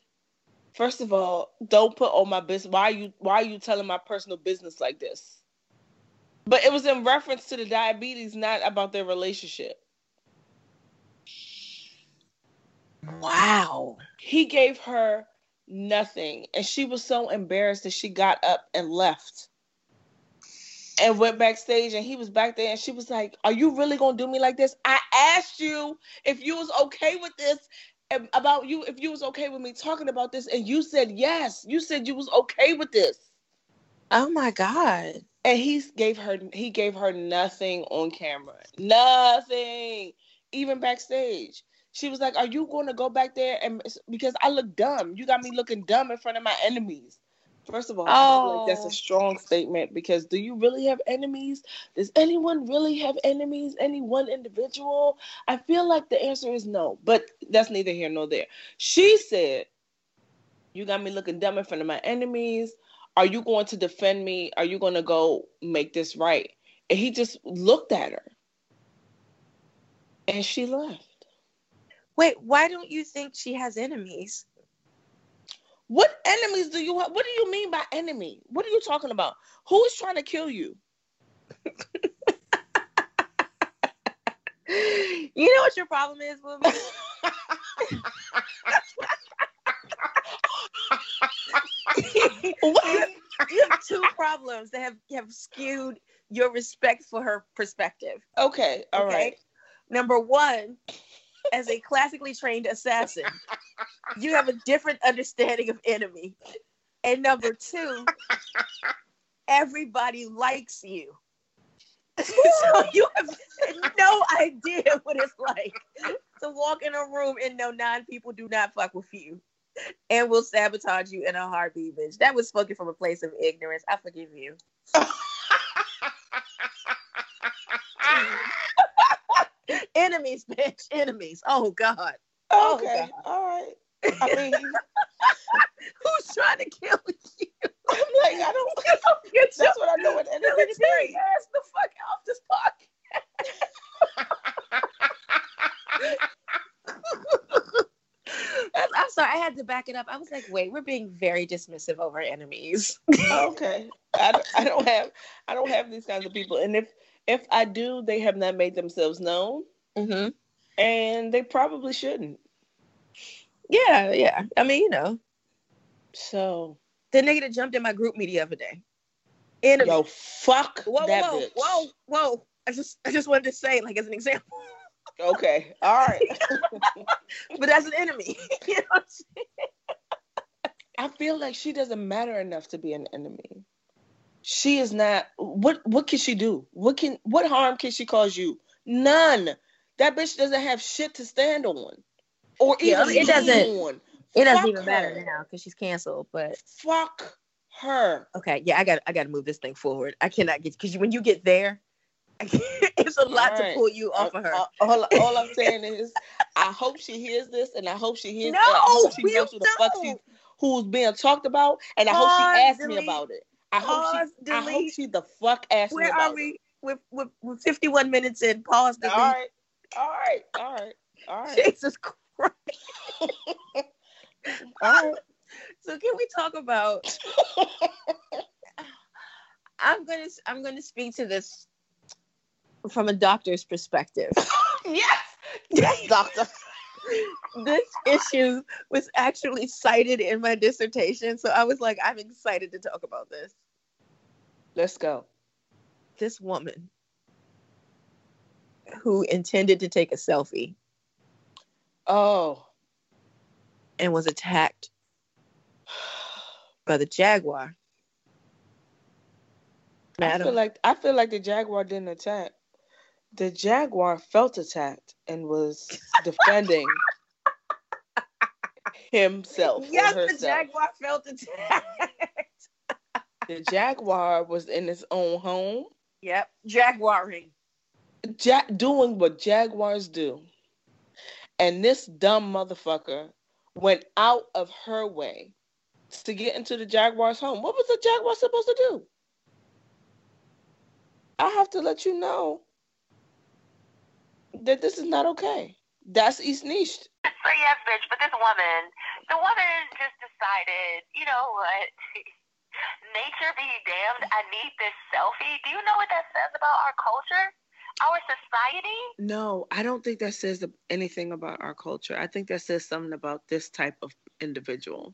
first of all, don't put all my business why are you why are you telling my personal business like this? But it was in reference to the diabetes, not about their relationship. Wow. he gave her nothing. And she was so embarrassed that she got up and left and went backstage. And he was back there and she was like are you really gonna do me like this? I asked you if you was okay with this and about you if you was okay with me talking about this and you said yes. You said you was okay with this. Oh my God. and he gave her he gave her nothing on camera. Nothing. Even backstage she was like are you going to go back there and because i look dumb you got me looking dumb in front of my enemies first of all I feel like that's Oh. a strong statement because do you really have enemies does anyone really have enemies any one individual i feel like the answer is no but that's neither here nor there she said you got me looking dumb in front of my enemies are you going to defend me? Are you going to go make this right? And he just looked at her. And she left. Wait, why don't you think she has enemies? What enemies do you have? What do you mean by enemy? What are you talking about? Who is trying to kill you? You know what your problem is with me? What? you have two problems that have, have skewed your respect for her perspective. Okay, all okay? right. Number one, as a classically trained assassin, you have a different understanding of enemy. And number two, everybody likes you. so you have no idea what it's like to walk in a room and know nine people do not fuck with you and will sabotage you in a heartbeat, bitch. That was spoken from a place of ignorance. I forgive you. Enemies, bitch. Enemies. Oh God. Oh, okay, God. all right. I mean, Who's trying to kill you? I'm like, I don't. Get That's what I know what enemy military ass the fuck off this podcast. I'm sorry. I had to back it up. I was like, wait, we're being very dismissive over enemies. okay. I, don't- I don't have I don't have these kinds of people, and if if I do, they have not made themselves known, hmm and they probably shouldn't. Yeah, yeah. I mean, you know, So, the nigga that jumped in my GroupMe the other day. Enemy. yo, fuck whoa, that whoa, bitch. whoa, whoa. I just I just wanted to say, like, as an example. Okay, all right. but as an enemy. you know what I'm saying? I feel like she doesn't matter enough to be an enemy. She is not. What what can she do? What can what harm can she cause you? None. That bitch doesn't have shit to stand on, or Yeah, even it doesn't- on. It doesn't Fuck even matter her. now because she's canceled. But Fuck her. okay, yeah, I got I got to move this thing forward. I cannot get because when you get there, it's a lot to pull you off of her. Uh, all, all I'm saying is, I hope she hears this, and I hope she hears. No, uh, I hope she knows who the fuck she, who's being talked about, and I hope she asked me about it. I hope Pause, she. I hope she the fuck asked me about it. Where are we? With with with 51 minutes in. Pause. delete. All right, all right, all right, all right, Jesus Christ. all right. So can we talk about? I'm gonna I'm gonna speak to this from a doctor's perspective. yes, yes, doctor. this issue was actually cited in my dissertation, so I was like, I'm excited to talk about this. Let's go. This woman who intended to take a selfie Oh, and was attacked by the jaguar. I feel like I feel like the jaguar didn't attack. The jaguar felt attacked and was defending himself. yes, the jaguar felt attacked. The jaguar was in his own home, yep, jaguaring. Ja- doing what jaguars do. And this dumb motherfucker went out of her way to get into the jaguar's home. What was the jaguar supposed to do? I have to let you know that this is not okay. That's East Niche. So yes, bitch, but this woman, the woman just decided, you know what? Nature be damned, I need this selfie. Do you know what that says about our culture? Our society? No, I don't think that says anything about our culture. I think that says something about this type of individual.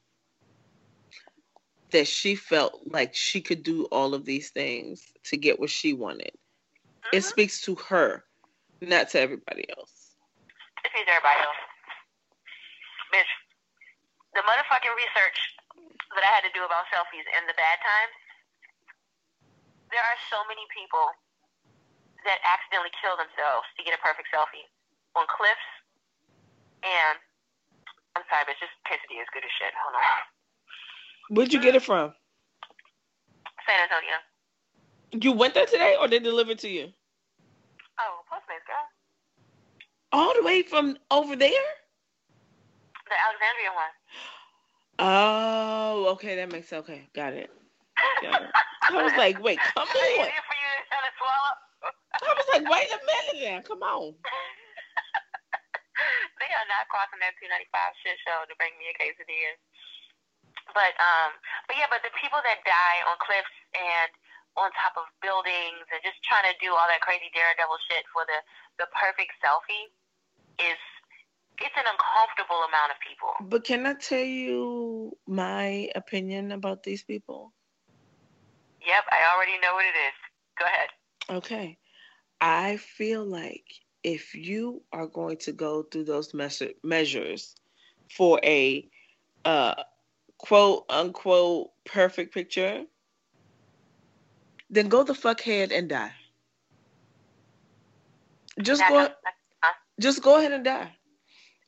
That she felt like she could do all of these things to get what she wanted. It Mhm. speaks to her, not to everybody else. It sees everybody else. Bitch, the motherfucking research that I had to do about selfies in the bad times, there are so many people that accidentally kill themselves to get a perfect selfie on cliffs. And I'm sorry, bitch, this quesadilla is good as shit. Hold on. Where'd you get it from? San Antonio. You went there today or they delivered to you? Oh, Postmates, girl. All the way from over there? The Alexandria one. Oh, okay, that makes okay. Got it. Got it. I was like, wait, come on. for you to swallow. I was like, wait a minute now. Come on. they are not crossing that 295 shit show to bring me a quesadilla. But um, but yeah, but the people that die on cliffs and on top of buildings and just trying to do all that crazy daredevil shit for the the perfect selfie is it's an uncomfortable amount of people. But can I tell you my opinion about these people? Yep, I already know what it is. Go ahead. Okay. I feel like if you are going to go through those measure, measures for a uh, quote unquote perfect picture, then go the fuck ahead and die. Just go just go ahead and die.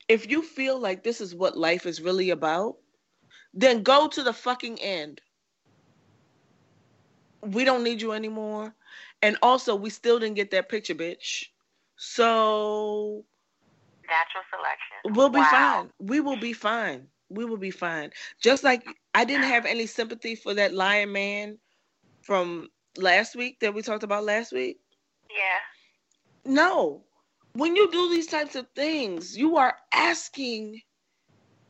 If you feel like this is what life is really about, then go to the fucking end. We don't need you anymore. And also, we still didn't get that picture, bitch. So natural selection. we'll be Wow. fine. We will be fine. We will be fine. Just like I didn't have any sympathy for that lion man from last week that we talked about last week. Yeah. No. When you do these types of things, you are asking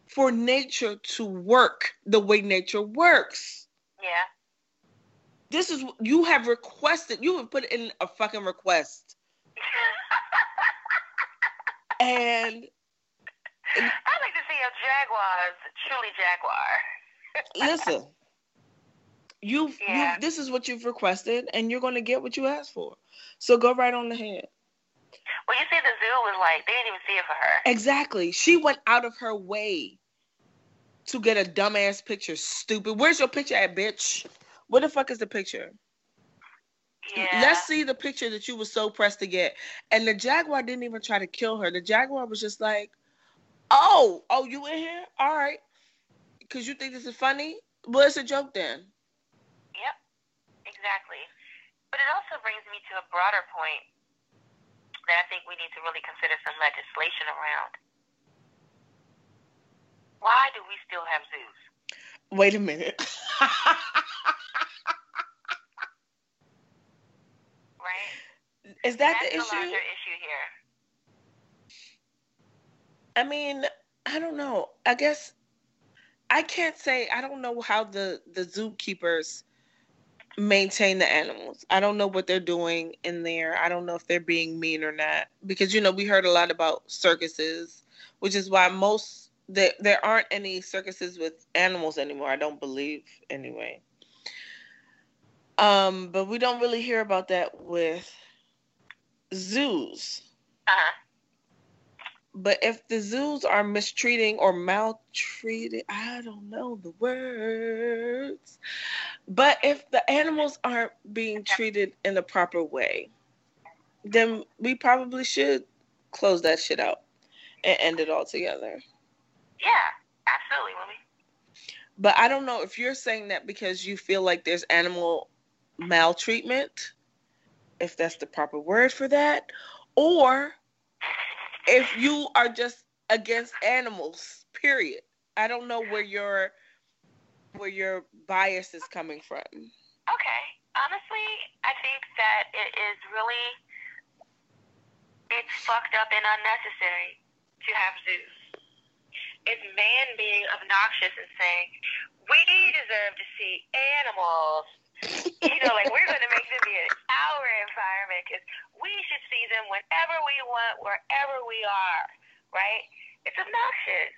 for nature to work the way nature works. Yeah. This is what you have requested. You have put in a fucking request, and I'd like to see a jaguar's truly jaguar. listen, you've Yeah. you this is what you've requested, and you're gonna get what you asked for. So go right on ahead. Well, you see, the zoo was like they didn't even see it for her. Exactly. She went out of her way to get a dumbass picture. Stupid. Where's your picture at, bitch? Where the fuck is the picture? Yeah. Let's see the picture that you were so pressed to get. And the jaguar didn't even try to kill her. The jaguar was just like, "Oh, oh, you in here? All right." Cause you think this is funny? Well, it's a joke then. Yep. Exactly. But it also brings me to a broader point that I think we need to really consider some legislation around. Why do we still have zoos? Wait a minute. Right? is that That's the issue? larger issue here. I mean, I don't know. I guess I can't say I don't know how the the zookeepers maintain the animals. I don't know what they're doing in there. I don't know if they're being mean or not because you know we heard a lot about circuses, which is why most there there aren't any circuses with animals anymore. I don't believe anyway. Um, but we don't really hear about that with zoos. Uh huh. But if the zoos are mistreating or maltreating, I don't know the words. But if the animals aren't being treated in the proper way, then we probably should close that shit out and end it all together. Yeah, absolutely. But I don't know if you're saying that because you feel like there's animal maltreatment, if that's the proper word for that, or if you are just against animals, period. I don't know where your where your bias is coming from. Okay. Honestly, I think that it is really it's fucked up and unnecessary to have zoos. It's man being obnoxious and saying, We deserve to see animals. you know, like we're going to make them be in our environment because we should see them whenever we want, wherever we are, right? It's obnoxious.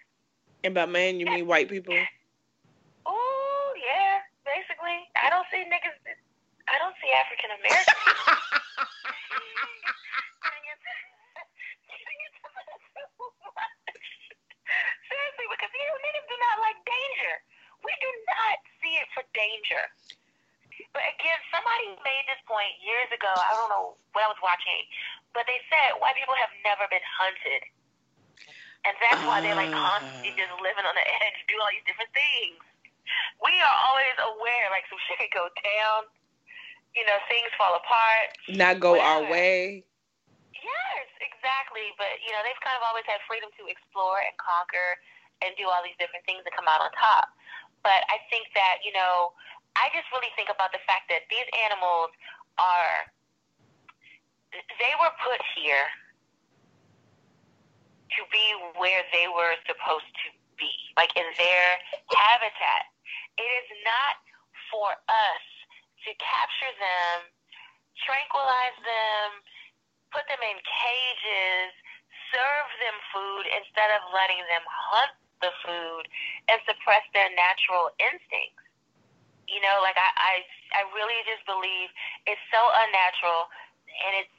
And by man, you mean white people? Ooh, yeah, basically. I don't see niggas. I don't see African Americans. Seriously, because you know, niggas do not like danger. We do not see it for danger. But again, somebody made this point years ago. I don't know what I was watching, but they said white people have never been hunted. And that's why they're like constantly ah. just living on the edge, doing all these different things. We are always aware, like some shit could go down, you know, things fall apart. Not go our way. Yes, exactly. But you know, they've kind of always had freedom to explore and conquer and do all these different things and come out on top. But I think that you know, I just really think about the fact that these animals are they were put here to be where they were supposed to be, like in their habitat. It is not for us to capture them, tranquilize them, put them in cages, serve them food instead of letting them hunt the food and suppress their natural instincts. You know, like I, I, I really just believe it's so unnatural and it's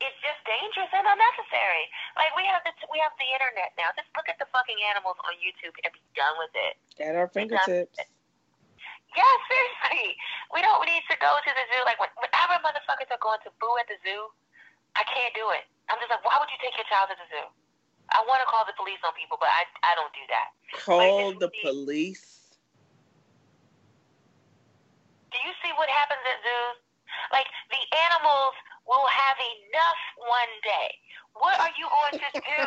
it's just dangerous and unnecessary. Like we have the we have the internet now. Just look at the fucking animals on YouTube and be done with it. At our fingertips. Yeah, seriously. We don't need to go to the zoo. Like when, whenever motherfuckers are going to boo at the zoo, I can't do it. I'm just like, why would you take your child to the zoo? I want to call the police on people, but I I don't do that. Call the it's- police. Do you see what happens at zoos? Like the animals will have enough one day. What are you going to do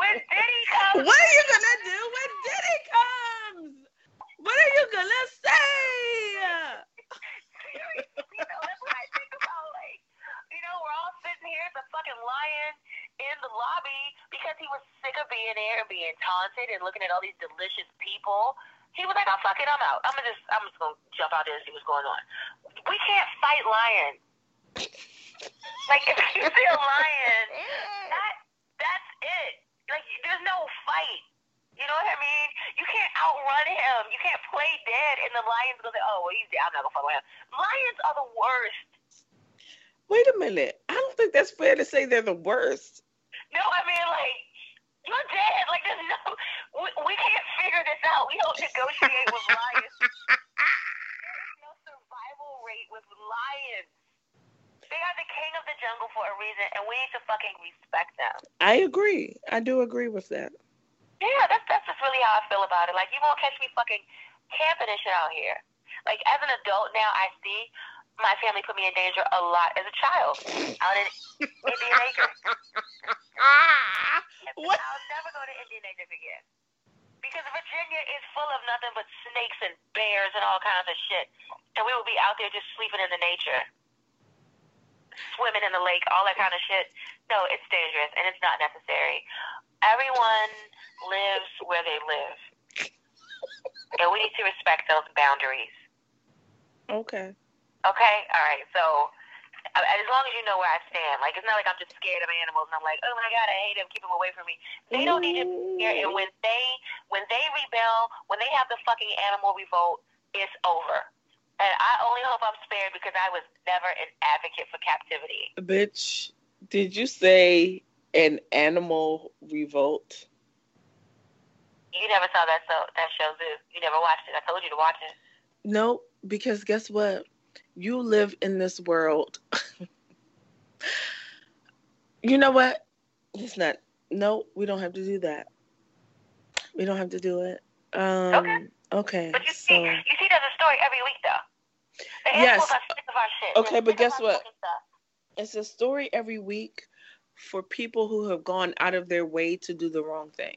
when Diddy comes? What are you gonna do when Diddy comes? What are you gonna say? You know, that's what I think about. Like, you know, we're all sitting here, a fucking lion, in the lobby because he was sick of being there and being taunted and looking at all these delicious people. He was like, "Oh fuck it, I'm out. I'm gonna just, I'm just gonna jump out there and see what's going on." We can't fight lions. like if you see a lion, that that's it. Like there's no fight. You know what I mean? You can't outrun him. You can't play dead, and the lion's gonna say, "Oh, well, he's dead. I'm not gonna with him." Lions are the worst. Wait a minute. I don't think that's fair to say they're the worst. No, I mean like you're dead. Like there's no, we, we can't figure this out. We don't negotiate with lions. There's no survival rate with lions. They are the king of the jungle for a reason, and we need to fucking respect them. I agree. I do agree with that. Yeah, that's that's just really how I feel about it. Like you won't catch me fucking camping and shit out here. Like as an adult now, I see my family put me in danger a lot as a child out in Indian Acres. What? I'll never go to Indian Acres again. Because Virginia is full of nothing but snakes and bears and all kinds of shit. And we would be out there just sleeping in the nature. Swimming in the lake, all that kind of shit. No, it's dangerous and it's not necessary. Everyone lives where they live. And we need to respect those boundaries. Okay. Okay? All right. So, as long as you know where I stand, like, it's not like I'm just scared of animals and I'm like, oh my God, I hate them, keep them away from me. They don't need to be here. And when they, when they rebel, when they have the fucking animal revolt, it's over. And I only hope I'm spared because I was never an advocate for captivity. Bitch, did you say an animal revolt? You never saw that so that show, Zoo. You never watched it. I told you to watch it. No, because guess what? You live in this world. you know what? It's not. No, we don't have to do that. We don't have to do it. Um, Okay. Okay. But you so see, you see, there's a story every week though. The Yes. are sick of our shit. Okay, but guess what? it's a story every week for people who have gone out of their way to do the wrong thing.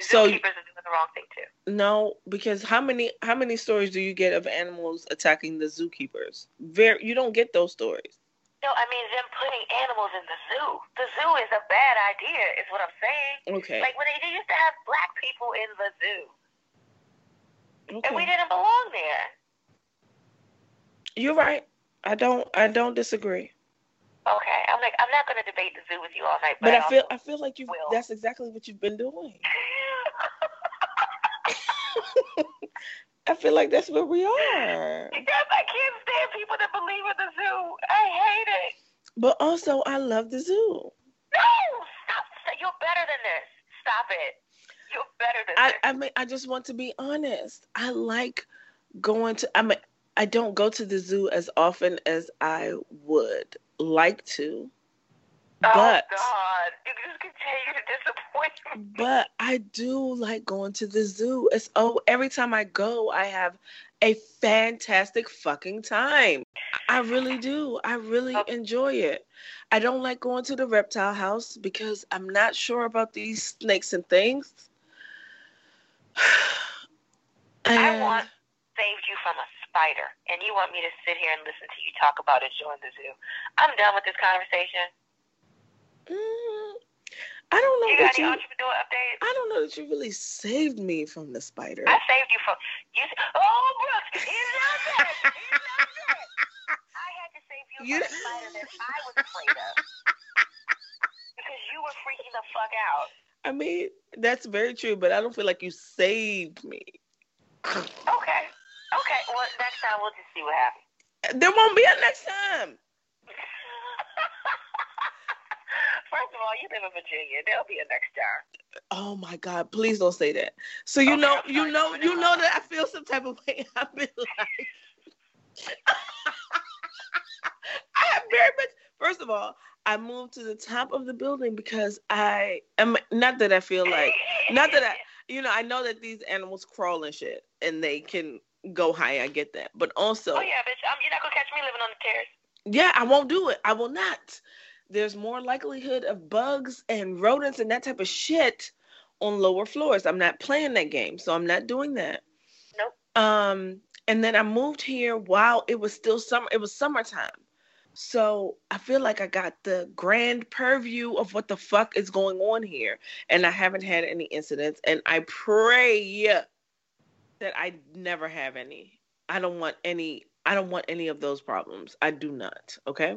So- Zookeepers are doing the wrong thing too. No, because how many how many stories do you get of animals attacking the zookeepers? Very, you don't get those stories. No, I mean them putting animals in the zoo. The zoo is a bad idea, is what I'm saying. Okay. Like when they, they used to have black people in the zoo, and we didn't belong there. You're right. I don't I don't disagree. Okay, I'm like I'm not going to debate the zoo with you all night, But I feel I feel like you that's exactly what you've been doing. I feel like that's where we are. because I can't stand people that believe in the zoo. I hate it. But also I love the zoo. No, stop. You're better than this. Stop it. You're better than I, this. I mean I just want to be honest. I like going to I mean I don't go to the zoo as often as I would like to. Oh But God, you just continue to disappoint me. but I do like going to the zoo. It's oh every time I go I have a fantastic fucking time. I really do. I really Okay. enjoy it. I don't like going to the reptile house because I'm not sure about these snakes and things. I And- want saved you from a spider, and you want me to sit here and listen to you talk about enjoying the zoo. I'm done with this conversation. Mm, I don't know You got that any you. entrepreneur updates? I don't know that you really saved me from the spider. I saved you from you. Oh, Brooks, enough of it. Enough of it. I had to save you, You- from the spider that I was afraid of because you were freaking the fuck out. I mean, that's very true, but I don't feel like you saved me. Okay. Okay. Well, next time we'll just see what happens. There won't be a next time. First of all, you live in Virginia. There'll be a next time. Oh my God! Please don't say that. So you Okay, know, you know, you know that I feel some type of way. I've been like, I have very much. First of all, I moved to the top of the building because I am not that I feel like, not that I, you know, I know that these animals crawl and shit, and they can go high. I get that, but also, Oh yeah, bitch. Um, you're not gonna catch me living on the terrace. yeah, I won't do it. I will not. There's more likelihood of bugs and rodents and that type of shit on lower floors. I'm not playing that game, so I'm not doing that. Nope. Um, and then I moved here while it was still summer. It was summertime, So I feel like I got the grand purview of what the fuck is going on here. And I haven't had any incidents. And I pray that I never have any. I don't want any I don't want any of those problems. I do not. Okay?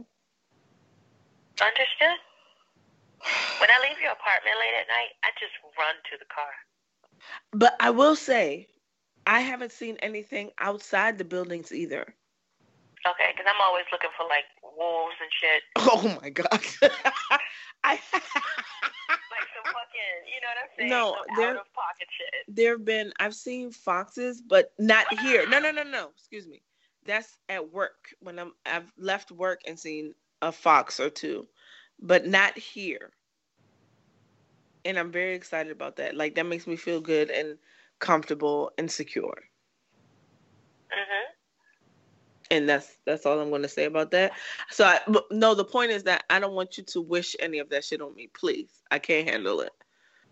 Understood. When I leave your apartment late at night, I just run to the car. But I will say, I haven't seen anything outside the buildings either. Okay, because I'm always looking for like wolves and shit. Oh my god. I Like some fucking, you know what I'm saying? No, Some there- out of pocket shit. there have been I've seen foxes, but not here. No, no, no, no. Excuse me. That's at work when I'm I've left work and seen a fox or two, but not here. And I'm very excited about that. Like that makes me feel good and comfortable and secure. Mhm. And that's that's all I'm going to say about that. So I no, the point is that I don't want you to wish any of that shit on me, please. I can't handle it.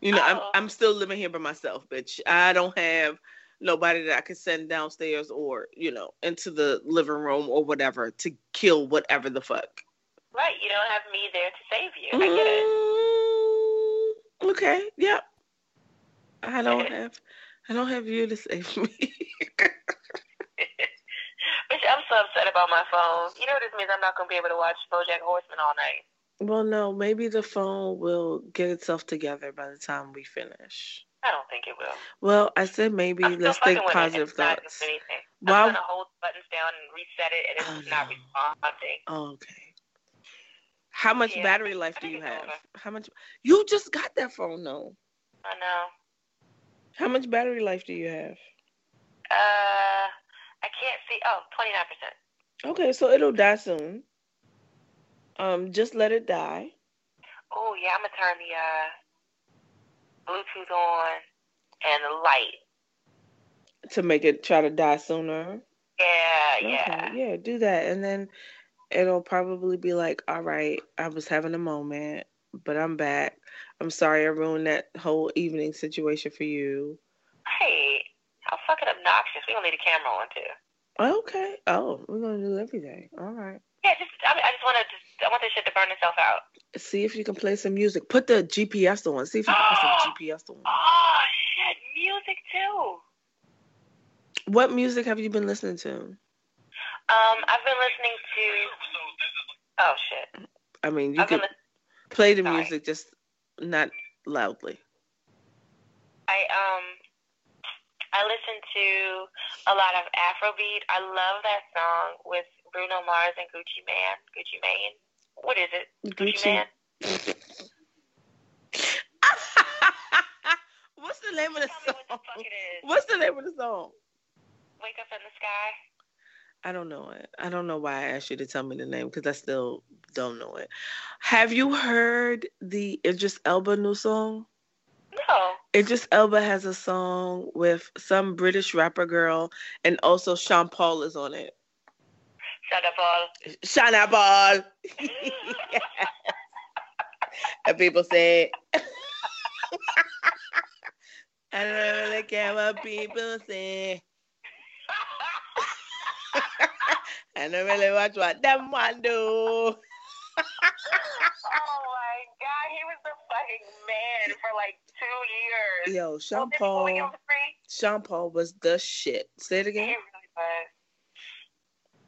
You know, I'm Oh. I'm still living here by myself, bitch. I don't have nobody that I can send downstairs or you know into the living room or whatever to kill whatever the fuck. Right, you don't have me there to save you. I get it. Mm, okay, yep. I don't have I don't have you to save me. Bitch, I'm so upset about my phone. You know what this means? I'm not gonna be able to watch BoJack Horseman all night. well, no, maybe the phone will get itself together by the time we finish. I don't think it will. Well, I said maybe I'm let's think fucking with it. positive thoughts. Wow. I'm gonna hold the buttons down and reset it, and it's Oh, not no. responding. Okay. How much Yeah, battery life do you have? How much? You just got that phone, though. I know. How much battery life do you have? Uh, I can't see. Oh, 29 percent. Okay, so it'll die soon. Um, just let it die. Oh yeah, I'm gonna turn the uh Bluetooth on and the light. to make it try to die sooner. Yeah, Okay, yeah. yeah, do that, and then it'll probably be like, all right, I was having a moment, but I'm back. I'm sorry I ruined that whole evening situation for you. Hey, how fucking obnoxious. We don't need a camera on too. Okay. Oh, we're gonna do everything. All right. Yeah, just I, mean, I just want to just I want this shit to burn itself out. See if you can play some music. Put the GPS on. See if you can put some GPS on. Oh shit, music too. What music have you been listening to? Um, I've been listening to. Oh shit. I mean, you I've could li- play the sorry. music, just not loudly. I um I listen to a lot of Afrobeat. I love that song with Bruno Mars and Gucci Man. Gucci Mane. What is it? Gucci, Gucci. Man. What's the name of the Tell me what the song? fuck it is. What's the name of the song? Wake up in the sky. I don't know it. I don't know why I asked you to tell me the name because I still don't know it. Have you heard the Idris Elba new song? No. Idris Elba has a song with some British rapper girl, and also Sean Paul is on it. Shut Paul. Shana Ball. and people say, I don't really care what people say. I don't really watch what them want do. oh my god, he was the fucking man for like two years. Yo, Sean Paul. Sean Paul was the shit. Say it he again. really was.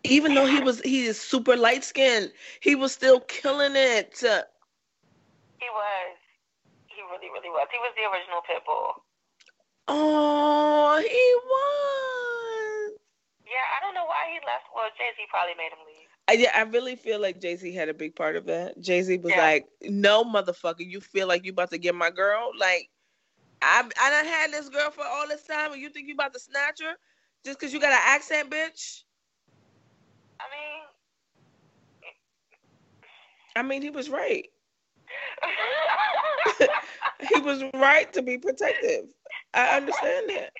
Even though he was he is super light skinned, he was still killing it. He was. He really, really was. He was the original Pitbull. Oh, he was. Yeah, I don't know why he left. Well, Jay Z probably made him leave. I, yeah, I really feel like Jay Z had a big part of that. Jay Z was Yeah. like, "No, motherfucker, you feel like you about to get my girl? Like, I I done had this girl for all this time, and you think you about to snatch her just because you got an accent, bitch? I mean, I mean, he was right. he was right to be protective. I understand that,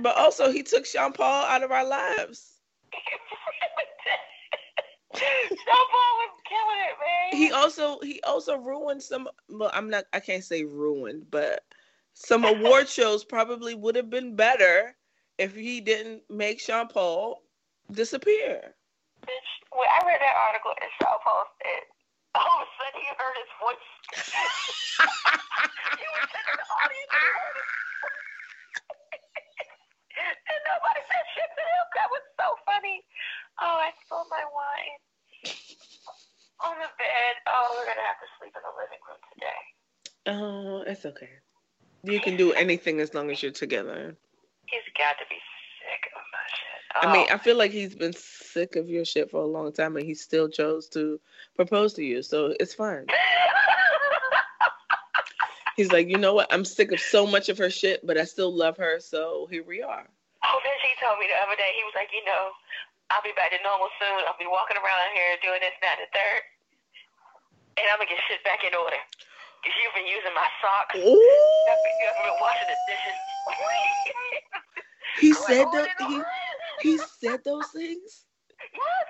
but also he took Sean Paul out of our lives. Sean Paul was killing it, man. he also he also ruined some well i'm not i can't say ruined but some award shows probably would have been better if he didn't make sean paul disappear Bitch, when I read that article and Shaw posted, all of a sudden he heard his voice. he was sitting in the audience and he heard it. Nobody said shit to him. That was so funny. Oh, I spilled my wine on the bed. Oh, we're gonna have to sleep in the living room today. Oh, it's okay. You can do anything as long as you're together. He's got to be sick of my shit. I mean, Oh. I feel like he's been sick of your shit for a long time, and he still chose to propose to you, so it's fine. He's like, you know what? I'm sick of so much of her shit, but I still love her, so here we are. Oh, then she told me the other day, he was like, you know, I'll be back to normal soon. I'll be walking around here doing this, that, and the third. And I'm going to get shit back in order. Because you've been using my socks. Ooh, I've been, washing the dishes. he I'm like, said "Oh, that. He he said those things. Yes.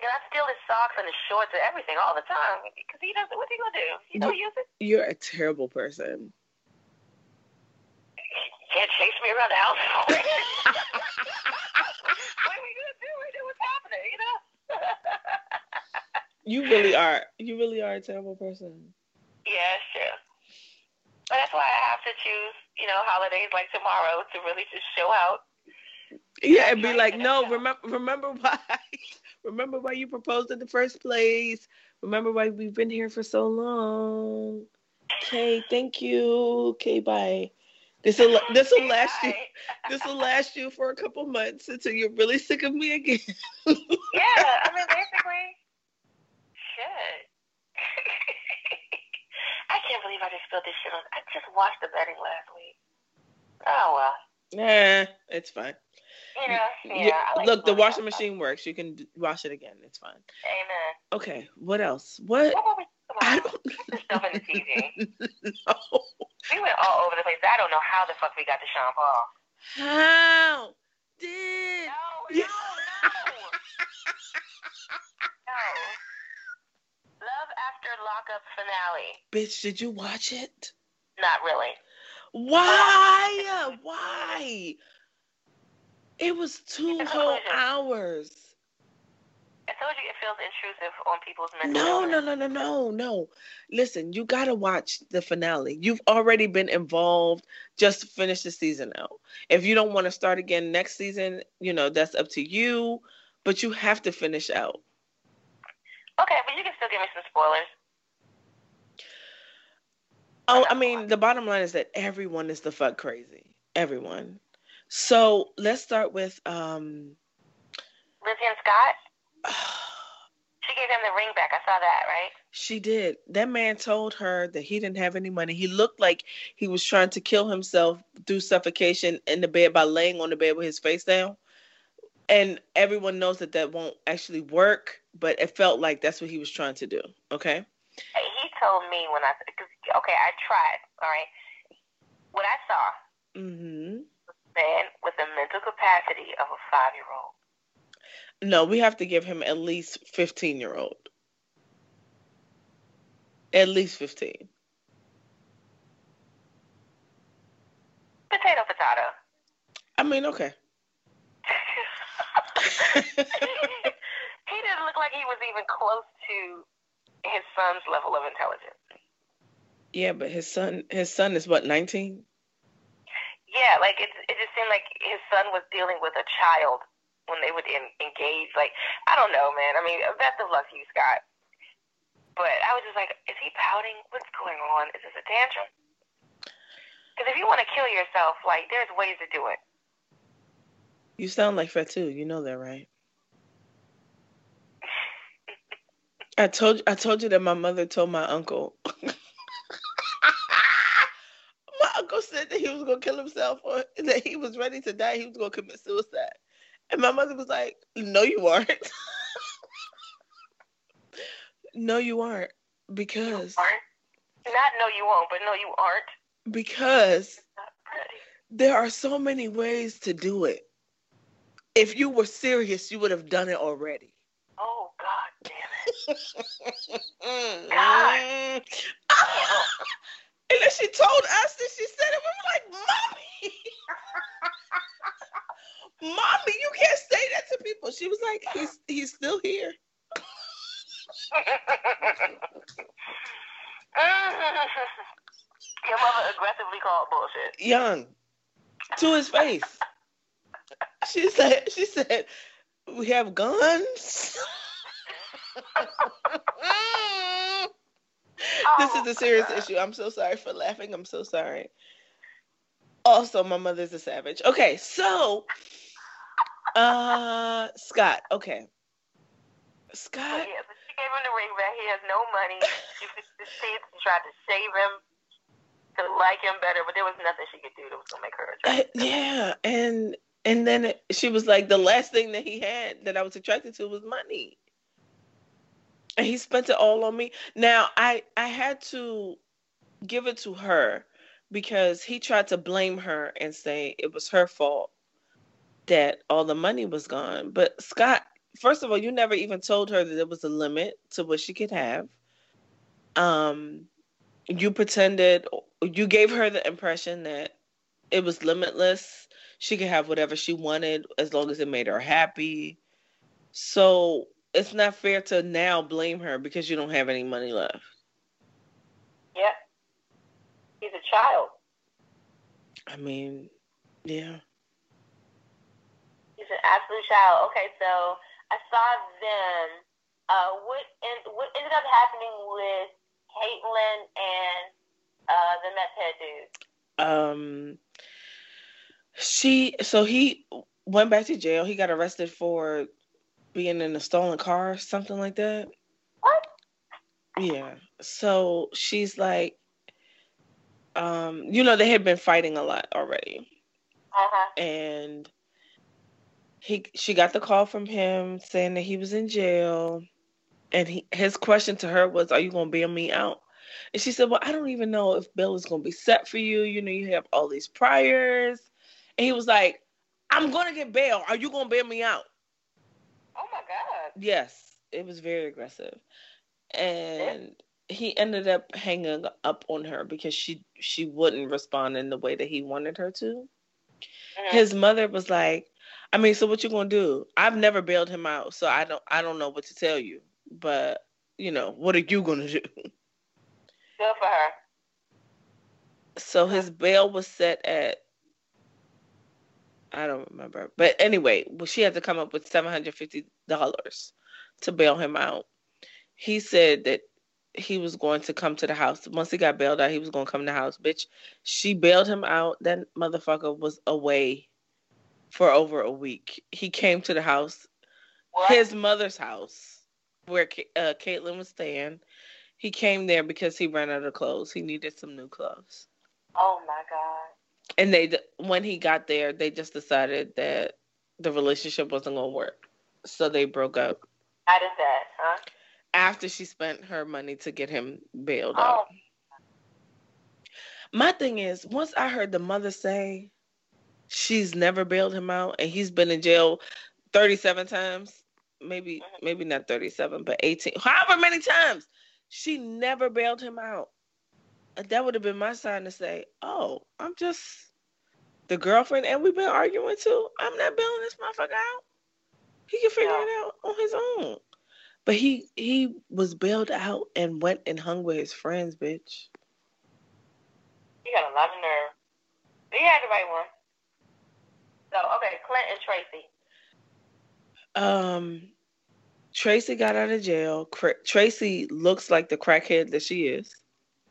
And I steal his socks and his shorts and everything all the time. Because he doesn't, what's he going to do? He don't use it. You're a terrible person. He can't chase me around the house. what are we going to do? We know what's happening, you know? You really are. You really are a terrible person. Yeah, it's true. But that's why I have to choose, you know, holidays like tomorrow to really just show out. Yeah, and be like, no, remember, remember why, remember why you proposed in the first place. Remember why we've been here for so long. Okay, thank you. Okay, bye. This will this will last you. This will last you for a couple months until you're really sick of me again. Yeah, I mean, basically, shit. I can't believe I just spilled this shit on. I just watched the betting last week. Oh well, Nah, it's fine. you know, yeah. You- like look, the washing machine works. You can d- wash it again. It's fine. Amen. Okay, what else? What? What I talking about? don't This stuff in the TV. know. We went all over the place. I don't know how the fuck we got to Sean Paul. How did? No, Yeah. no, no. no. Love After Lockup finale. Bitch, did you watch it? Not really. Why? Why? It was two whole hours. I told you it feels intrusive on people's mental No, illness. no, no, no, no, no. Listen, you gotta watch the finale. You've already been involved. Just finish the season out. If you don't want to start again next season, you know that's up to you. But you have to finish out. Okay, but you can still give me some spoilers. Oh, I mean, the bottom line is that everyone is the fuck crazy. Everyone. So let's start with um. Lizzie and Scott, she gave him the ring back. I saw that, right? She did. That man told her that he didn't have any money. He looked like he was trying to kill himself through suffocation in the bed by laying on the bed with his face down. And everyone knows that that won't actually work, but it felt like that's what he was trying to do. Okay. He told me when I, cause, okay, I tried, all right? What I saw, Mm-hmm. man with the mental capacity of a five year old. No, we have to give him at least 15 year old. At least 15. Potato, potato. I mean, okay. he didn't look like he was even close to his son's level of intelligence. Yeah, but his son, his son is what, 19? Yeah, like it, it just seemed like his son was dealing with a child when they would in, engage. Like, I don't know, man. I mean, best of luck to you, Scott. But I was just like, is he pouting? What's going on? Is this a tantrum? Because if you want to kill yourself, like, there's ways to do it. You sound like Fatu. You know that, right? I told I told you that my mother told my uncle. my uncle said that he was gonna kill himself or that he was ready to die. He was gonna commit suicide, and my mother was like, "No, you aren't. no, you aren't, because Aren't? Not no, you won't, but no, you aren't. because there are so many ways to do it. If you were serious, you would have done it already." Oh, God damn it. God. and then she told us that she said it. We were like, Mommy. Mommy, you can't say that to people. She was like, he's he's still here. Your mother aggressively called bullshit. Young. To his face. She said she said, We have guns. this is a serious oh issue. I'm so sorry for laughing. I'm so sorry. Also, my mother's a savage. Okay, so uh Scott, okay. Scott Yeah, but she gave him the ring back. He has no money. She, she tried to save him to like him better, but there was nothing she could do that was gonna make her Uh, attracted. yeah, and and then it- she was like, the last thing that he had that I was attracted to was money, and he spent it all on me. Now I I had to give it to her because he tried to blame her and say it was her fault that all the money was gone. But Scott, first of all, you never even told her that there was a limit to what she could have. Um, you pretended you gave her the impression that it was limitless. She could have whatever she wanted as long as it made her happy. So it's not fair to now blame her because you don't have any money left. Yeah. He's a child. I mean, yeah. An absolute child. Okay, so I saw them. Uh, what en- what ended up happening with Caitlyn and uh, the meth head dude? Um she so he went back to jail. He got arrested for being in a stolen car, something like that. What? Yeah. So she's like, um, you know, they had been fighting a lot already. Uh huh. And he she got the call from him saying that he was in jail. And he his question to her was, Are you gonna bail me out? And she said, Well, I don't even know if bail is gonna be set for you. You know, you have all these priors. And he was like, I'm gonna get bail. Are you gonna bail me out? Oh my god. Yes, it was very aggressive. And he ended up hanging up on her because she she wouldn't respond in the way that he wanted her to. Mhm. His mother was like, I mean, so what you gonna do? I've never bailed him out, so I don't I don't know what to tell you. But you know, what are you gonna do? Good for her. So his bail was set at I don't remember. But anyway, well, she had to come up with seven hundred fifty dollars to bail him out. He said that he was going to come to the house. Once he got bailed out, he was going to come to the house. Bitch, she bailed him out. That motherfucker was away for over a week. He came to the house, What? his mother's house, where uh, Caitlin was staying. He came there because he ran out of clothes. He needed some new clothes. oh my god. And they, when he got there, they just decided that the relationship wasn't going to work. So they broke up How did that, huh? after she spent her money to get him bailed Oh, out. My thing is, once I heard the mother say she's never bailed him out and he's been in jail 37 times, maybe maybe not 37, but 18, however many times, she never bailed him out. Uh, That would have been my sign to say, "Oh, I'm just the girlfriend and we've been arguing too. I'm not bailing this motherfucker out. He can figure Yeah. it out on his own." But he he was bailed out and went and hung with his friends, bitch. He got a lot of nerve. You had the right one. So okay, Clint and Tracy. Um, Tracy got out of jail. Tracy looks like the crackhead that she is.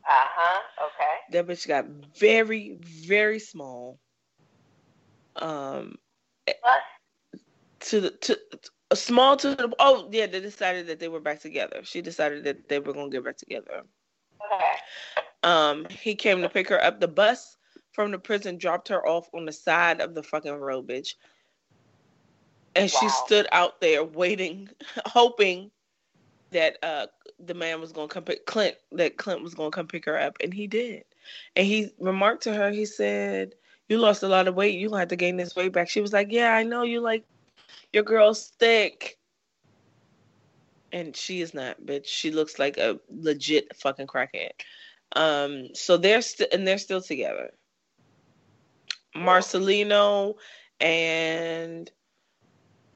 Uh huh. Okay. That bitch got very, very small. Um, Plus, to the to a small to the oh yeah, they decided that they were back together. She decided that they were gonna get back together. okay. Um, he came to pick her up. The bus from the prison dropped her off on the side of the fucking road, bitch. And she stood out there waiting, hoping that uh the man was gonna come pick Clint, that Clint was gonna come pick her up, and he did. And he remarked to her, he said, You lost a lot of weight, you gonna have to gain this weight back. She was like, Yeah, I know you like your girl's thick. And she is not, bitch. She looks like a legit fucking crackhead. Um, so they're still and they're still together. Marcelino and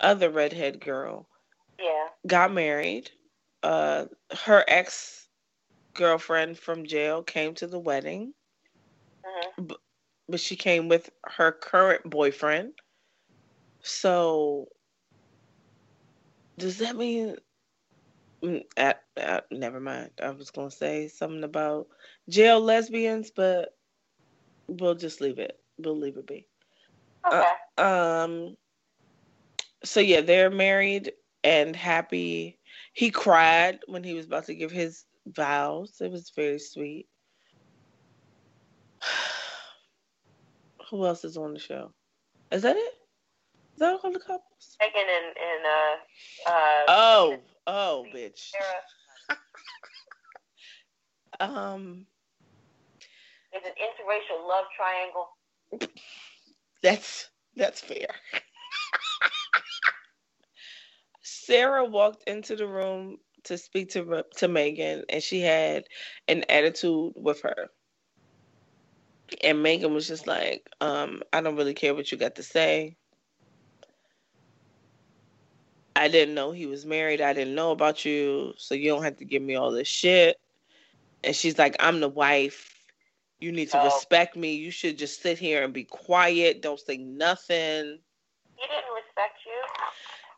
other redhead girl Yeah. got married. Uh, her ex girlfriend from jail came to the wedding, hmm but she came with her current boyfriend. So, does that mean? Mm, uh, uh, never mind. I was gonna say something about jail lesbians, but we'll just leave it. We'll it be. Okay. Um. So yeah, they're married and happy. He cried when he was about to give his vows. It was very sweet. Who else is on the show? Is that it? Is that all the couples? Megan and and uh uh. Oh, oh, bitch. Um, It's an interracial love triangle. that's that's fair. Sarah walked into the room to speak to to Megan, and she had an attitude with her. And Megan was just like, um, "I don't really care what you got to say. I didn't know he was married. I didn't know about you, so you don't have to give me all this shit." And she's like, "I'm the wife. You need to Oh. respect me. You should just sit here and be quiet. Don't say nothing." He didn't respect you.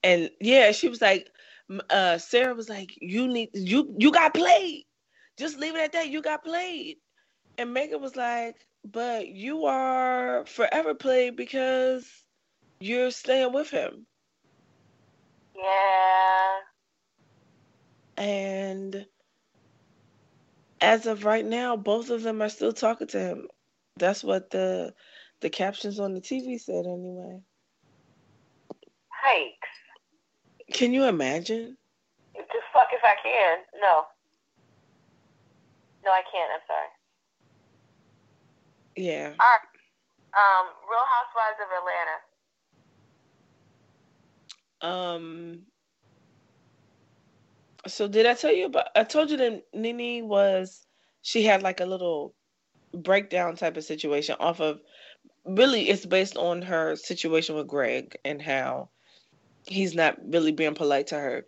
and yeah, she was like, uh, Sarah was like, you need you you got played. Just leave it at that. You got played. And Megan was like, but you are forever played because you're staying with him. Yeah. And as of right now, both of them are still talking to him. That's what the the captions on the TV said anyway. Hikes. Can you imagine? Just fuck if I can. No. No, I can't. I'm sorry. Yeah. All right. Um, Real Housewives of Atlanta. Um. So did I tell you about? I told you that Nene was. She had like a little breakdown type of situation off of. Really, it's based on her situation with Greg and how he's not really being polite to her.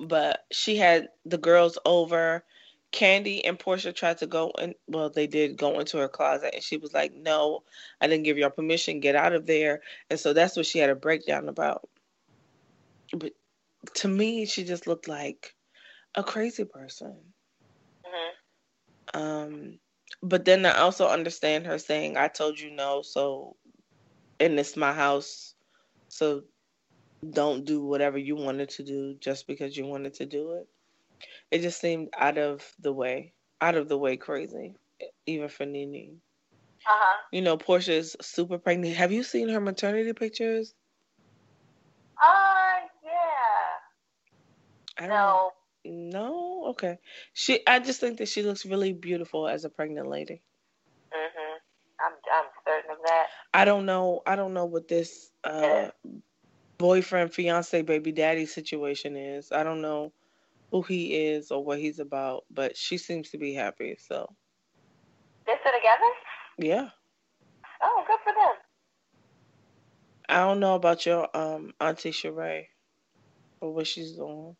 But she had the girls over. Kandi and Porsha tried to go in. Well, they did go into her closet, and she was like, "No, I didn't give y'all permission. Get out of there." And so that's what she had a breakdown about but to me she just looked like a crazy person. Hmm um but then i also understand her saying i told you no so and it's my house so don't do whatever you wanted to do just because you wanted to do it. It just seemed out of the way out of the way crazy even for Nene. Uh huh. you know Porsha's super pregnant. Have you seen her maternity pictures Uh, yeah. I don't No. No, okay. She, I just think that she looks really beautiful as a pregnant lady. Mhm. I'm I'm certain of that. I don't know. I don't know what this uh, boyfriend, fiance, baby daddy situation is. I don't know who he is or what he's about, but she seems to be happy. So They're still together? yeah, Oh, good for them. I don't know about your um auntie Sheree or what she's doing.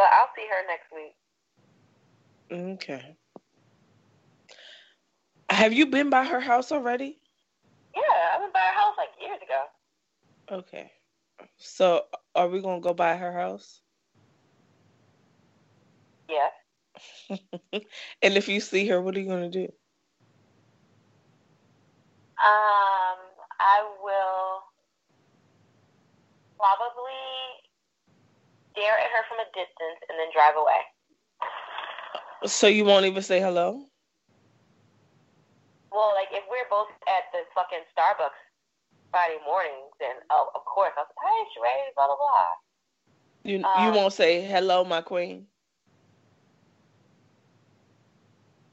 Well, I'll see her next week. Okay. Have you been by her house already? Yeah, I went by her house like years ago. Okay. So are we gonna go by her house? Yeah. and if you see her, what are you gonna do? Um, I will probably stare at her from a distance and then drive away. So you won't even say hello? Well, like if we're both at the fucking Starbucks Friday morning, then oh, of course I'll say, "Hey, Sheree, blah blah blah." You Um, you won't say hello, my queen.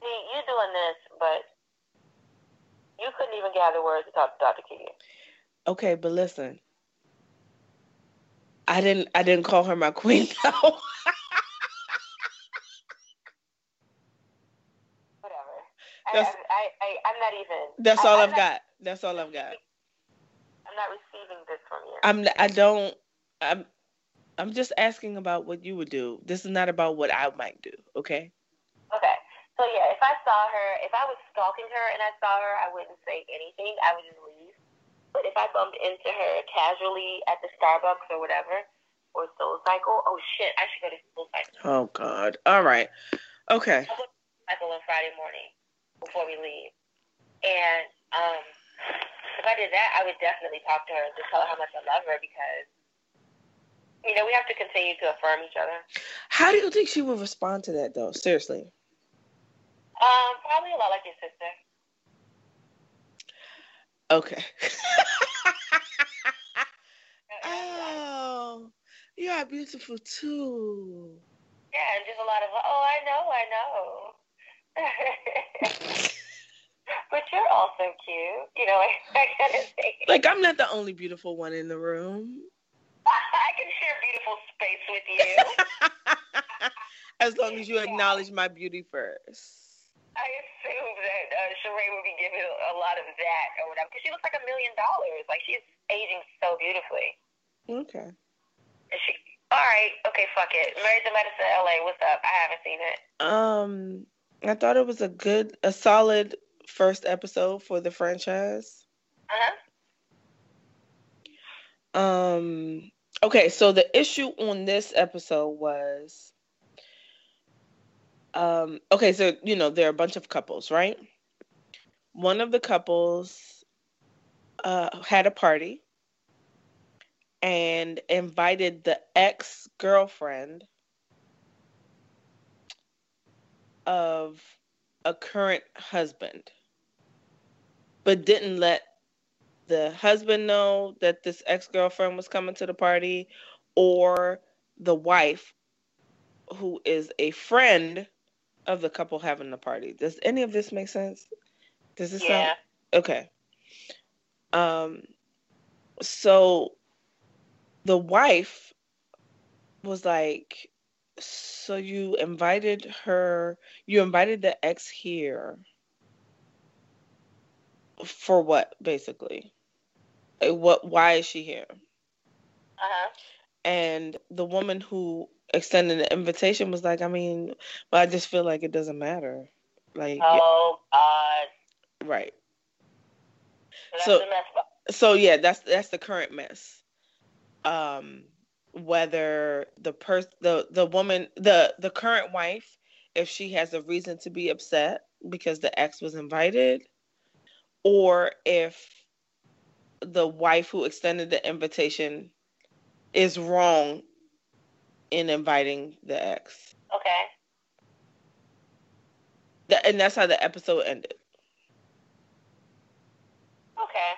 See, you doing this, but you couldn't even gather words to talk to Dr. Keegan. Okay, but listen. I didn't I didn't call her my queen though. Whatever. I, That's- I, I, I, I'm not even. That's all I've not- got. That's all I've got. I'm not receiving this from you. I'm. I don't. I'm. I'm just asking about what you would do. This is not about what I might do. Okay. Okay. So yeah, if I saw her, if I was stalking her and I saw her, I wouldn't say anything. I would just leave. But if I bumped into her casually at the Starbucks or whatever, or Soul Cycle, oh shit, I should go to Soul Cycle. Oh God. All right. Okay. I'll go to Cycle on Friday morning before we leave. And um, if I did that, I would definitely talk to her and just tell her how much I love her because, you know, we have to continue to affirm each other. How do you think she would respond to that, though? Seriously. Um, probably a lot like your sister. Okay. oh, you are beautiful too. Yeah, and just a lot of, oh, I know, I know. but you're also cute. You know, I kind of thing. Like I'm not the only beautiful one in the room. I can share beautiful space with you. as long as you acknowledge my beauty first. I assume that uh, Sheree would be giving a lot of that or whatever because she looks like a million dollars. Like she's aging so beautifully. Okay. And she, all right, okay, fuck it. Married to Medicine, LA. What's up? I haven't seen it. Um, I thought it was a good, a solid first episode for the franchise. Uh huh. Um, okay, so the issue on this episode was, um, okay, so you know there are a bunch of couples, right? One of the couples uh, had a party and invited the ex girlfriend of a current husband, but didn't let the husband know that this ex girlfriend was coming to the party or the wife, who is a friend of the couple having the party. Does any of this make sense? Does this Yeah. sound okay? Um, so the wife was like, So you invited her, you invited the ex here for what, basically? What, why is she here? Uh huh. And the woman who extended the invitation was like, I mean, but I just feel like it doesn't matter. Like, Oh God. right. So So- mess. up. so yeah that's that's the current mess um whether the person the the woman the the current wife if she has a reason to be upset because the ex was invited or if the wife who extended the invitation is wrong in inviting the ex Okay. Th- and that's how the episode ended Okay.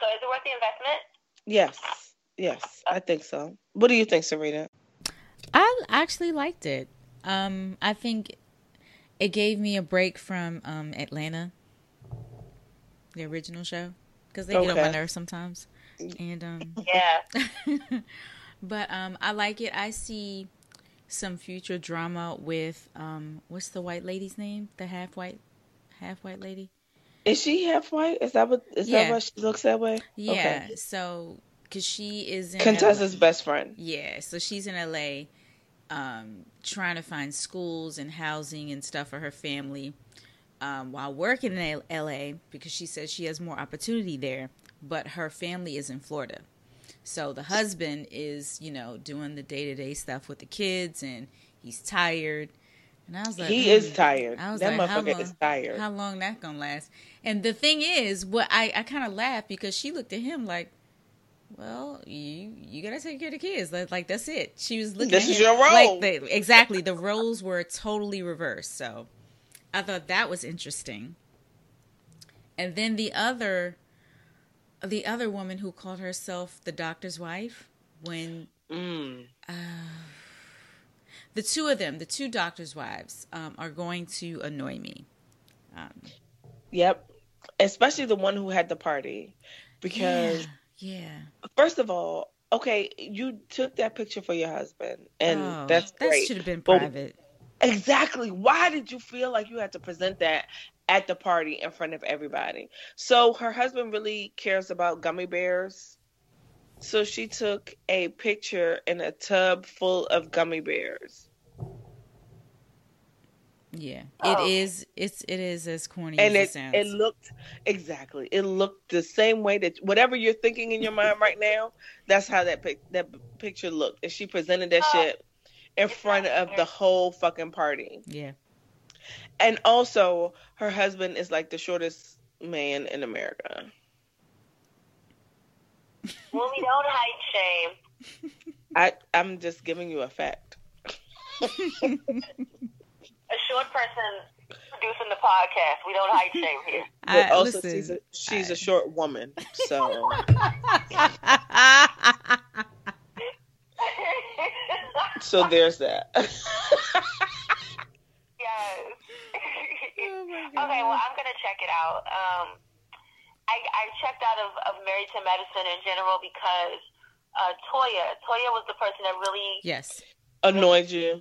So is it worth the investment? yes yes i think so what do you think serena I actually liked it. Um, I think it gave me a break from um, Atlanta, the original show, because they get on my nerves sometimes. And um, Yeah. but um, I like it. I see some future drama with um, what's the white lady's name? The half white, half white lady. Is she half white? Is that what is Yeah. that why she looks that way? Yeah. Okay. So, because she is in Contessa's best friend. Yeah, so she's in LA um, trying to find schools and housing and stuff for her family um, while working in LA because she says she has more opportunity there, but her family is in Florida. So the husband is, you know, doing the day to day stuff with the kids and he's tired. And I was like, He "Hmm." is tired. I was that like, motherfucker long, is tired. How long that gonna last? And the thing is, what I, I kind of laughed because she looked at him like, well, you you gotta take care of the kids. Like, like that's it. She was looking. This is your role. Like the, exactly, the roles were totally reversed. So, I thought that was interesting. And then the other, the other woman who called herself the doctor's wife, when Mm. the two of them, the two doctors' wives, um, are going to annoy me. Um, Yep. Especially the one who had the party. Because yeah, yeah. first of all, okay, you took that picture for your husband and Oh, that's that should have been But- private. Exactly. Why did you feel like you had to present that at the party in front of everybody. So her husband really cares about gummy bears. So she took a picture in a tub full of gummy bears. Yeah, Oh. it is. It's it is as corny And as it, it sounds. it looked exactly. It looked the same way that whatever you're thinking in your mind right now, that's how that pic, that picture looked. And she presented that Oh. shit in front of the whole fucking party. yeah, And also, her husband is like the shortest man in America. Well, we don't height shame. I I'm just giving you a fact. A short person producing the podcast. We don't hide shame here. But also, listen, she's a she's I- a short woman, so so there's that. Yes. Oh my okay, well, I'm gonna check it out. Um, I, I checked out of, of Married to Medicine in general because uh, Toya, Toya was the person that really, yes, Annoyed you?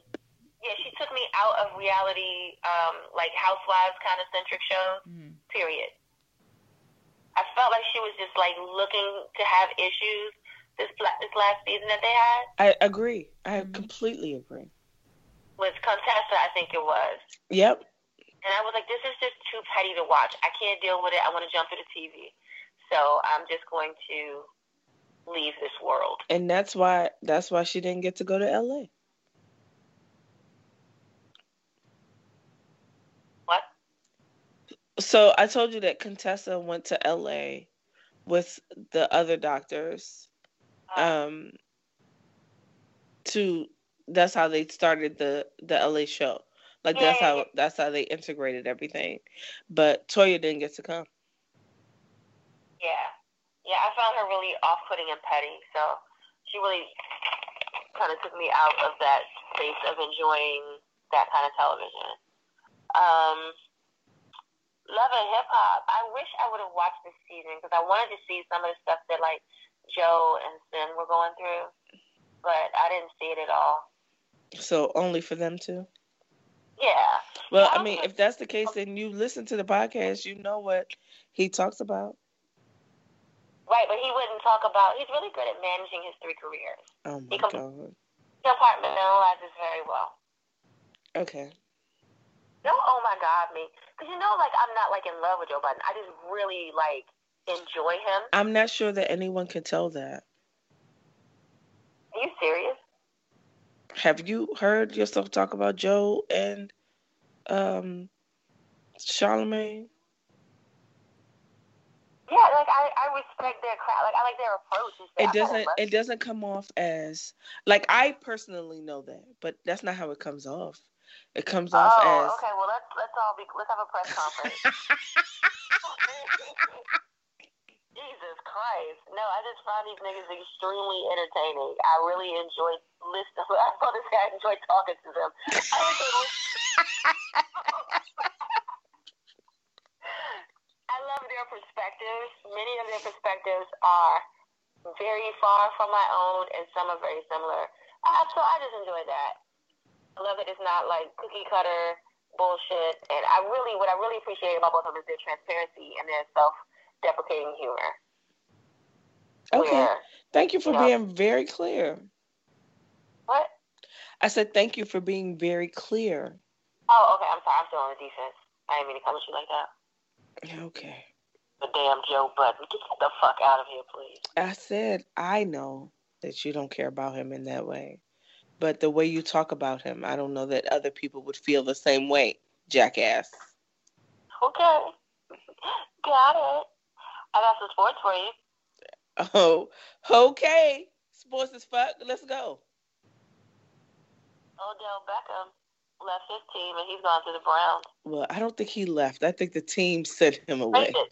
yeah, she took me out of reality, um, like housewives kind of centric shows. Mhm. Period. I felt like she was just like looking to have issues this this last season that they had I agree. I completely agree. With Contessa. I think it was. Yep. And I was like, this is just too petty to watch. I can't deal with it. I want to jump to the TV. So I'm just going to leave this world. And that's why that's why she didn't get to go to LA. What? So I told you that Contessa went to LA with the other doctors. Um to that's how they started the the LA show. Like that's how that's how they integrated everything. But Toya didn't get to come. Yeah. Yeah, I found her really off putting and petty. So she really kind of took me out of that space of enjoying that kind of television. Um, Love and Hip Hop. I wish I would have watched this season because I wanted to see some of the stuff that like Joe and Cyn were going through, but I didn't see it at all. So only for them to. Yeah. Well, I mean, if that's the case, then you listen to the podcast. You know what he talks about. Right, but he wouldn't talk about. He's really good at managing his three careers. Oh He my com- god. He compartmentalizes very well. Okay. Don't oh my god me, because you know, like I'm not like in love with Joe Budden. I just really like enjoy him. I'm not sure that anyone can tell that. Are you serious? Have you heard yourself talk about Joe and um Charlemagne? Yeah, like I, I respect their crowd. Like I like their approach. It I'm not in doesn't it doesn't come off as like I personally know that, but that's not how it comes off. It comes off Oh, as okay. Well, let's let's all be let's have a press conference. Jesus Christ! No, I just find these niggas extremely entertaining. I really enjoy listening. I was going to say I enjoy talking to them. I love their perspectives. Many of their perspectives are very far from my own, and some are very similar. So I just enjoy that. I love that it's not like cookie cutter bullshit, and I really, what I really appreciate about both of them is their transparency and their self-deprecating humor. Okay. Where, Thank you for Yeah. being very clear. what? I said thank you for being very clear. Oh, okay. I'm sorry. I'm still on the defense. I didn't mean to come at you like that. Okay. The damn Joe Budden. Get the fuck out of here, please. I said I know that you don't care about him in that way. But the way you talk about him, I don't know that other people would feel the same way, jackass. Okay. Got it. I got some sports for you. Oh, okay. Sports is fuck. Let's go. Odell Beckham left his team and he's gone to the Browns. Well, I don't think he left. I think the team sent him away. Traded.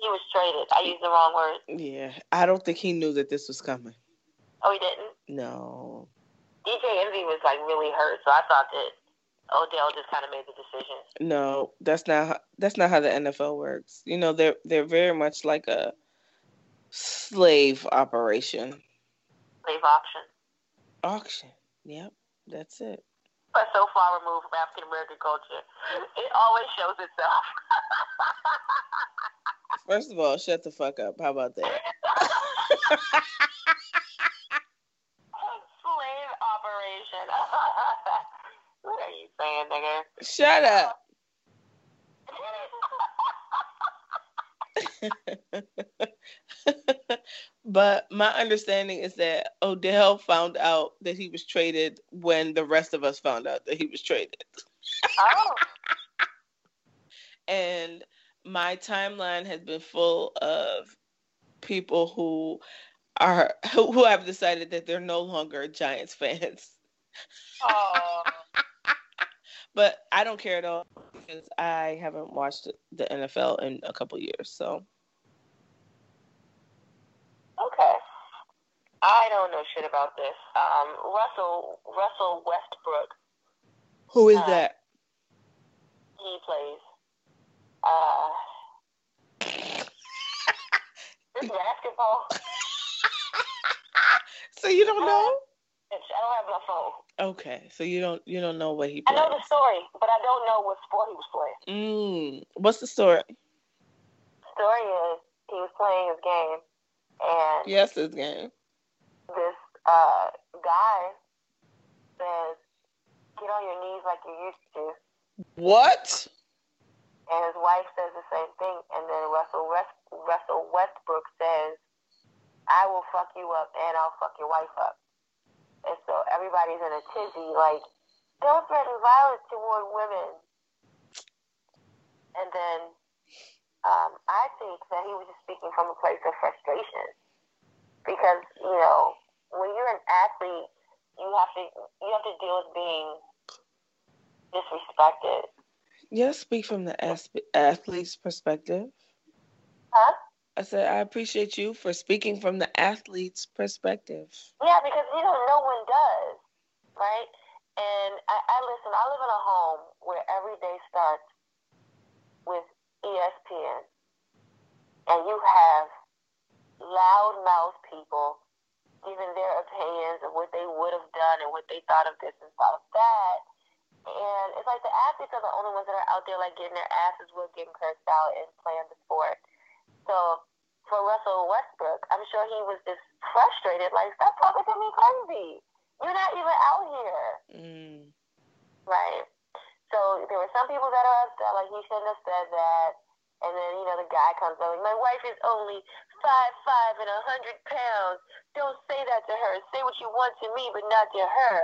He was traded. I used the wrong word. Yeah, I don't think he knew that this was coming. Oh, he didn't. No. DJ Envy was like really hurt, so I thought that Odell just kind of made the decision. No, that's not how, that's not how the NFL works. You know, they're they're very much like a slave operation. Slave auction. Auction. Yep, that's it. but so far removed from African American culture. It always shows itself. First of all, shut the fuck up. How about that? Slave operation. what are you saying, nigga? Shut up. but my understanding is that Odell found out that he was traded when the rest of us found out that he was traded. Oh. and my timeline has been full of people who are who, who have decided that they're no longer Giants fans. Oh. But I don't care at all because I haven't watched the NFL in a couple years. So Okay. I don't know shit about this. Um, Russell Russell Westbrook. who is Uh, that? He plays. Uh, this basketball. So you don't know? It's, I don't have my phone. Okay, so you don't you don't know what he I know the story, but I don't know what sport he was playing. Mm, what's the story? Story is he was playing his game, and Yes, this game. this uh, guy says, "Get on your knees like you used to," What? and his wife says the same thing. And then Russell West, Russell Westbrook says, "I will fuck you up, and I'll fuck your wife up." And so everybody's in a tizzy, like, "Don't threaten violence toward women." And then um, I think that he was just speaking from a place of frustration because you know when you're an athlete, you have to you have to deal with being disrespected. Yes, speak from the athlete's perspective. Huh? I said I appreciate you for speaking from the athlete's perspective. Yeah, because you know no one does, right? And I, I listen. I live in a home where every day starts with ESPN, and you have loudmouth people giving their opinions of what they would have done and what they thought of this and thought of that. And it's like the athletes are the only ones that are out there like getting their asses whipped, getting cursed out, and playing the sport. So for Russell Westbrook, I'm sure he was just frustrated, like, stop talking to me crazy. You're not even out here. Mm. Right. So there were some people that are upset, like he shouldn't have said that. And then, you know, the guy comes like, my wife is only five five and a hundred pounds. Don't say that to her. Say what you want to me, but not to her.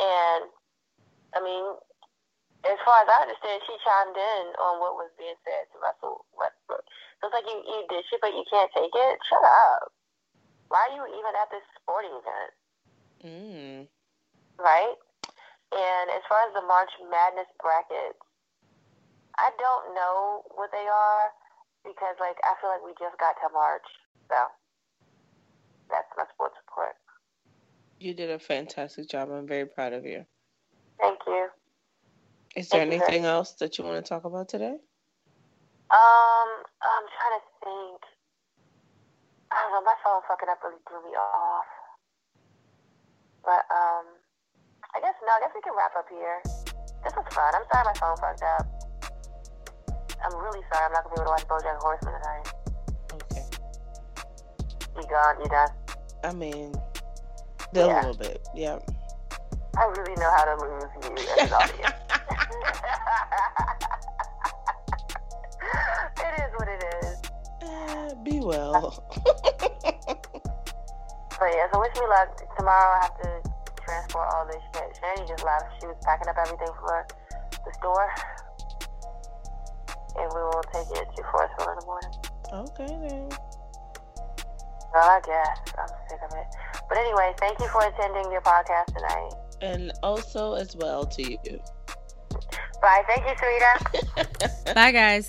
And I mean, as far as I understand, she chimed in on what was being said to Russell Westbrook. So it's like you you did shit, but you can't take it. Shut up. Why are you even at this sporting event? Mm. right? And as far as the March Madness brackets, I don't know what they are because, like, I feel like we just got to March, so that's my sports report. You did a fantastic job. I'm very proud of you. Thank you. Is there Thank you, anything else that you want to talk about today? Um, I'm trying to think. I don't know. My phone fucking up really threw me off. But um, I guess no. I guess we can wrap up here. This was fun. I'm sorry my phone fucked up. I'm really sorry. I'm not gonna be able to watch BoJack Horseman tonight. Okay. You gone? You done? I mean, a Yeah. little bit. Yeah. I really know how to lose you as an audience. Be well. But yeah, so wish me luck. Tomorrow I have to transport all this shit. Shani just left. She was packing up everything for the store. And we will take it to Forestville in the morning. okay then. Well, I guess. I'm sick of it. But anyway, thank you for attending your podcast tonight. And also as well to you. Bye. Thank you, Sarita. Bye, guys.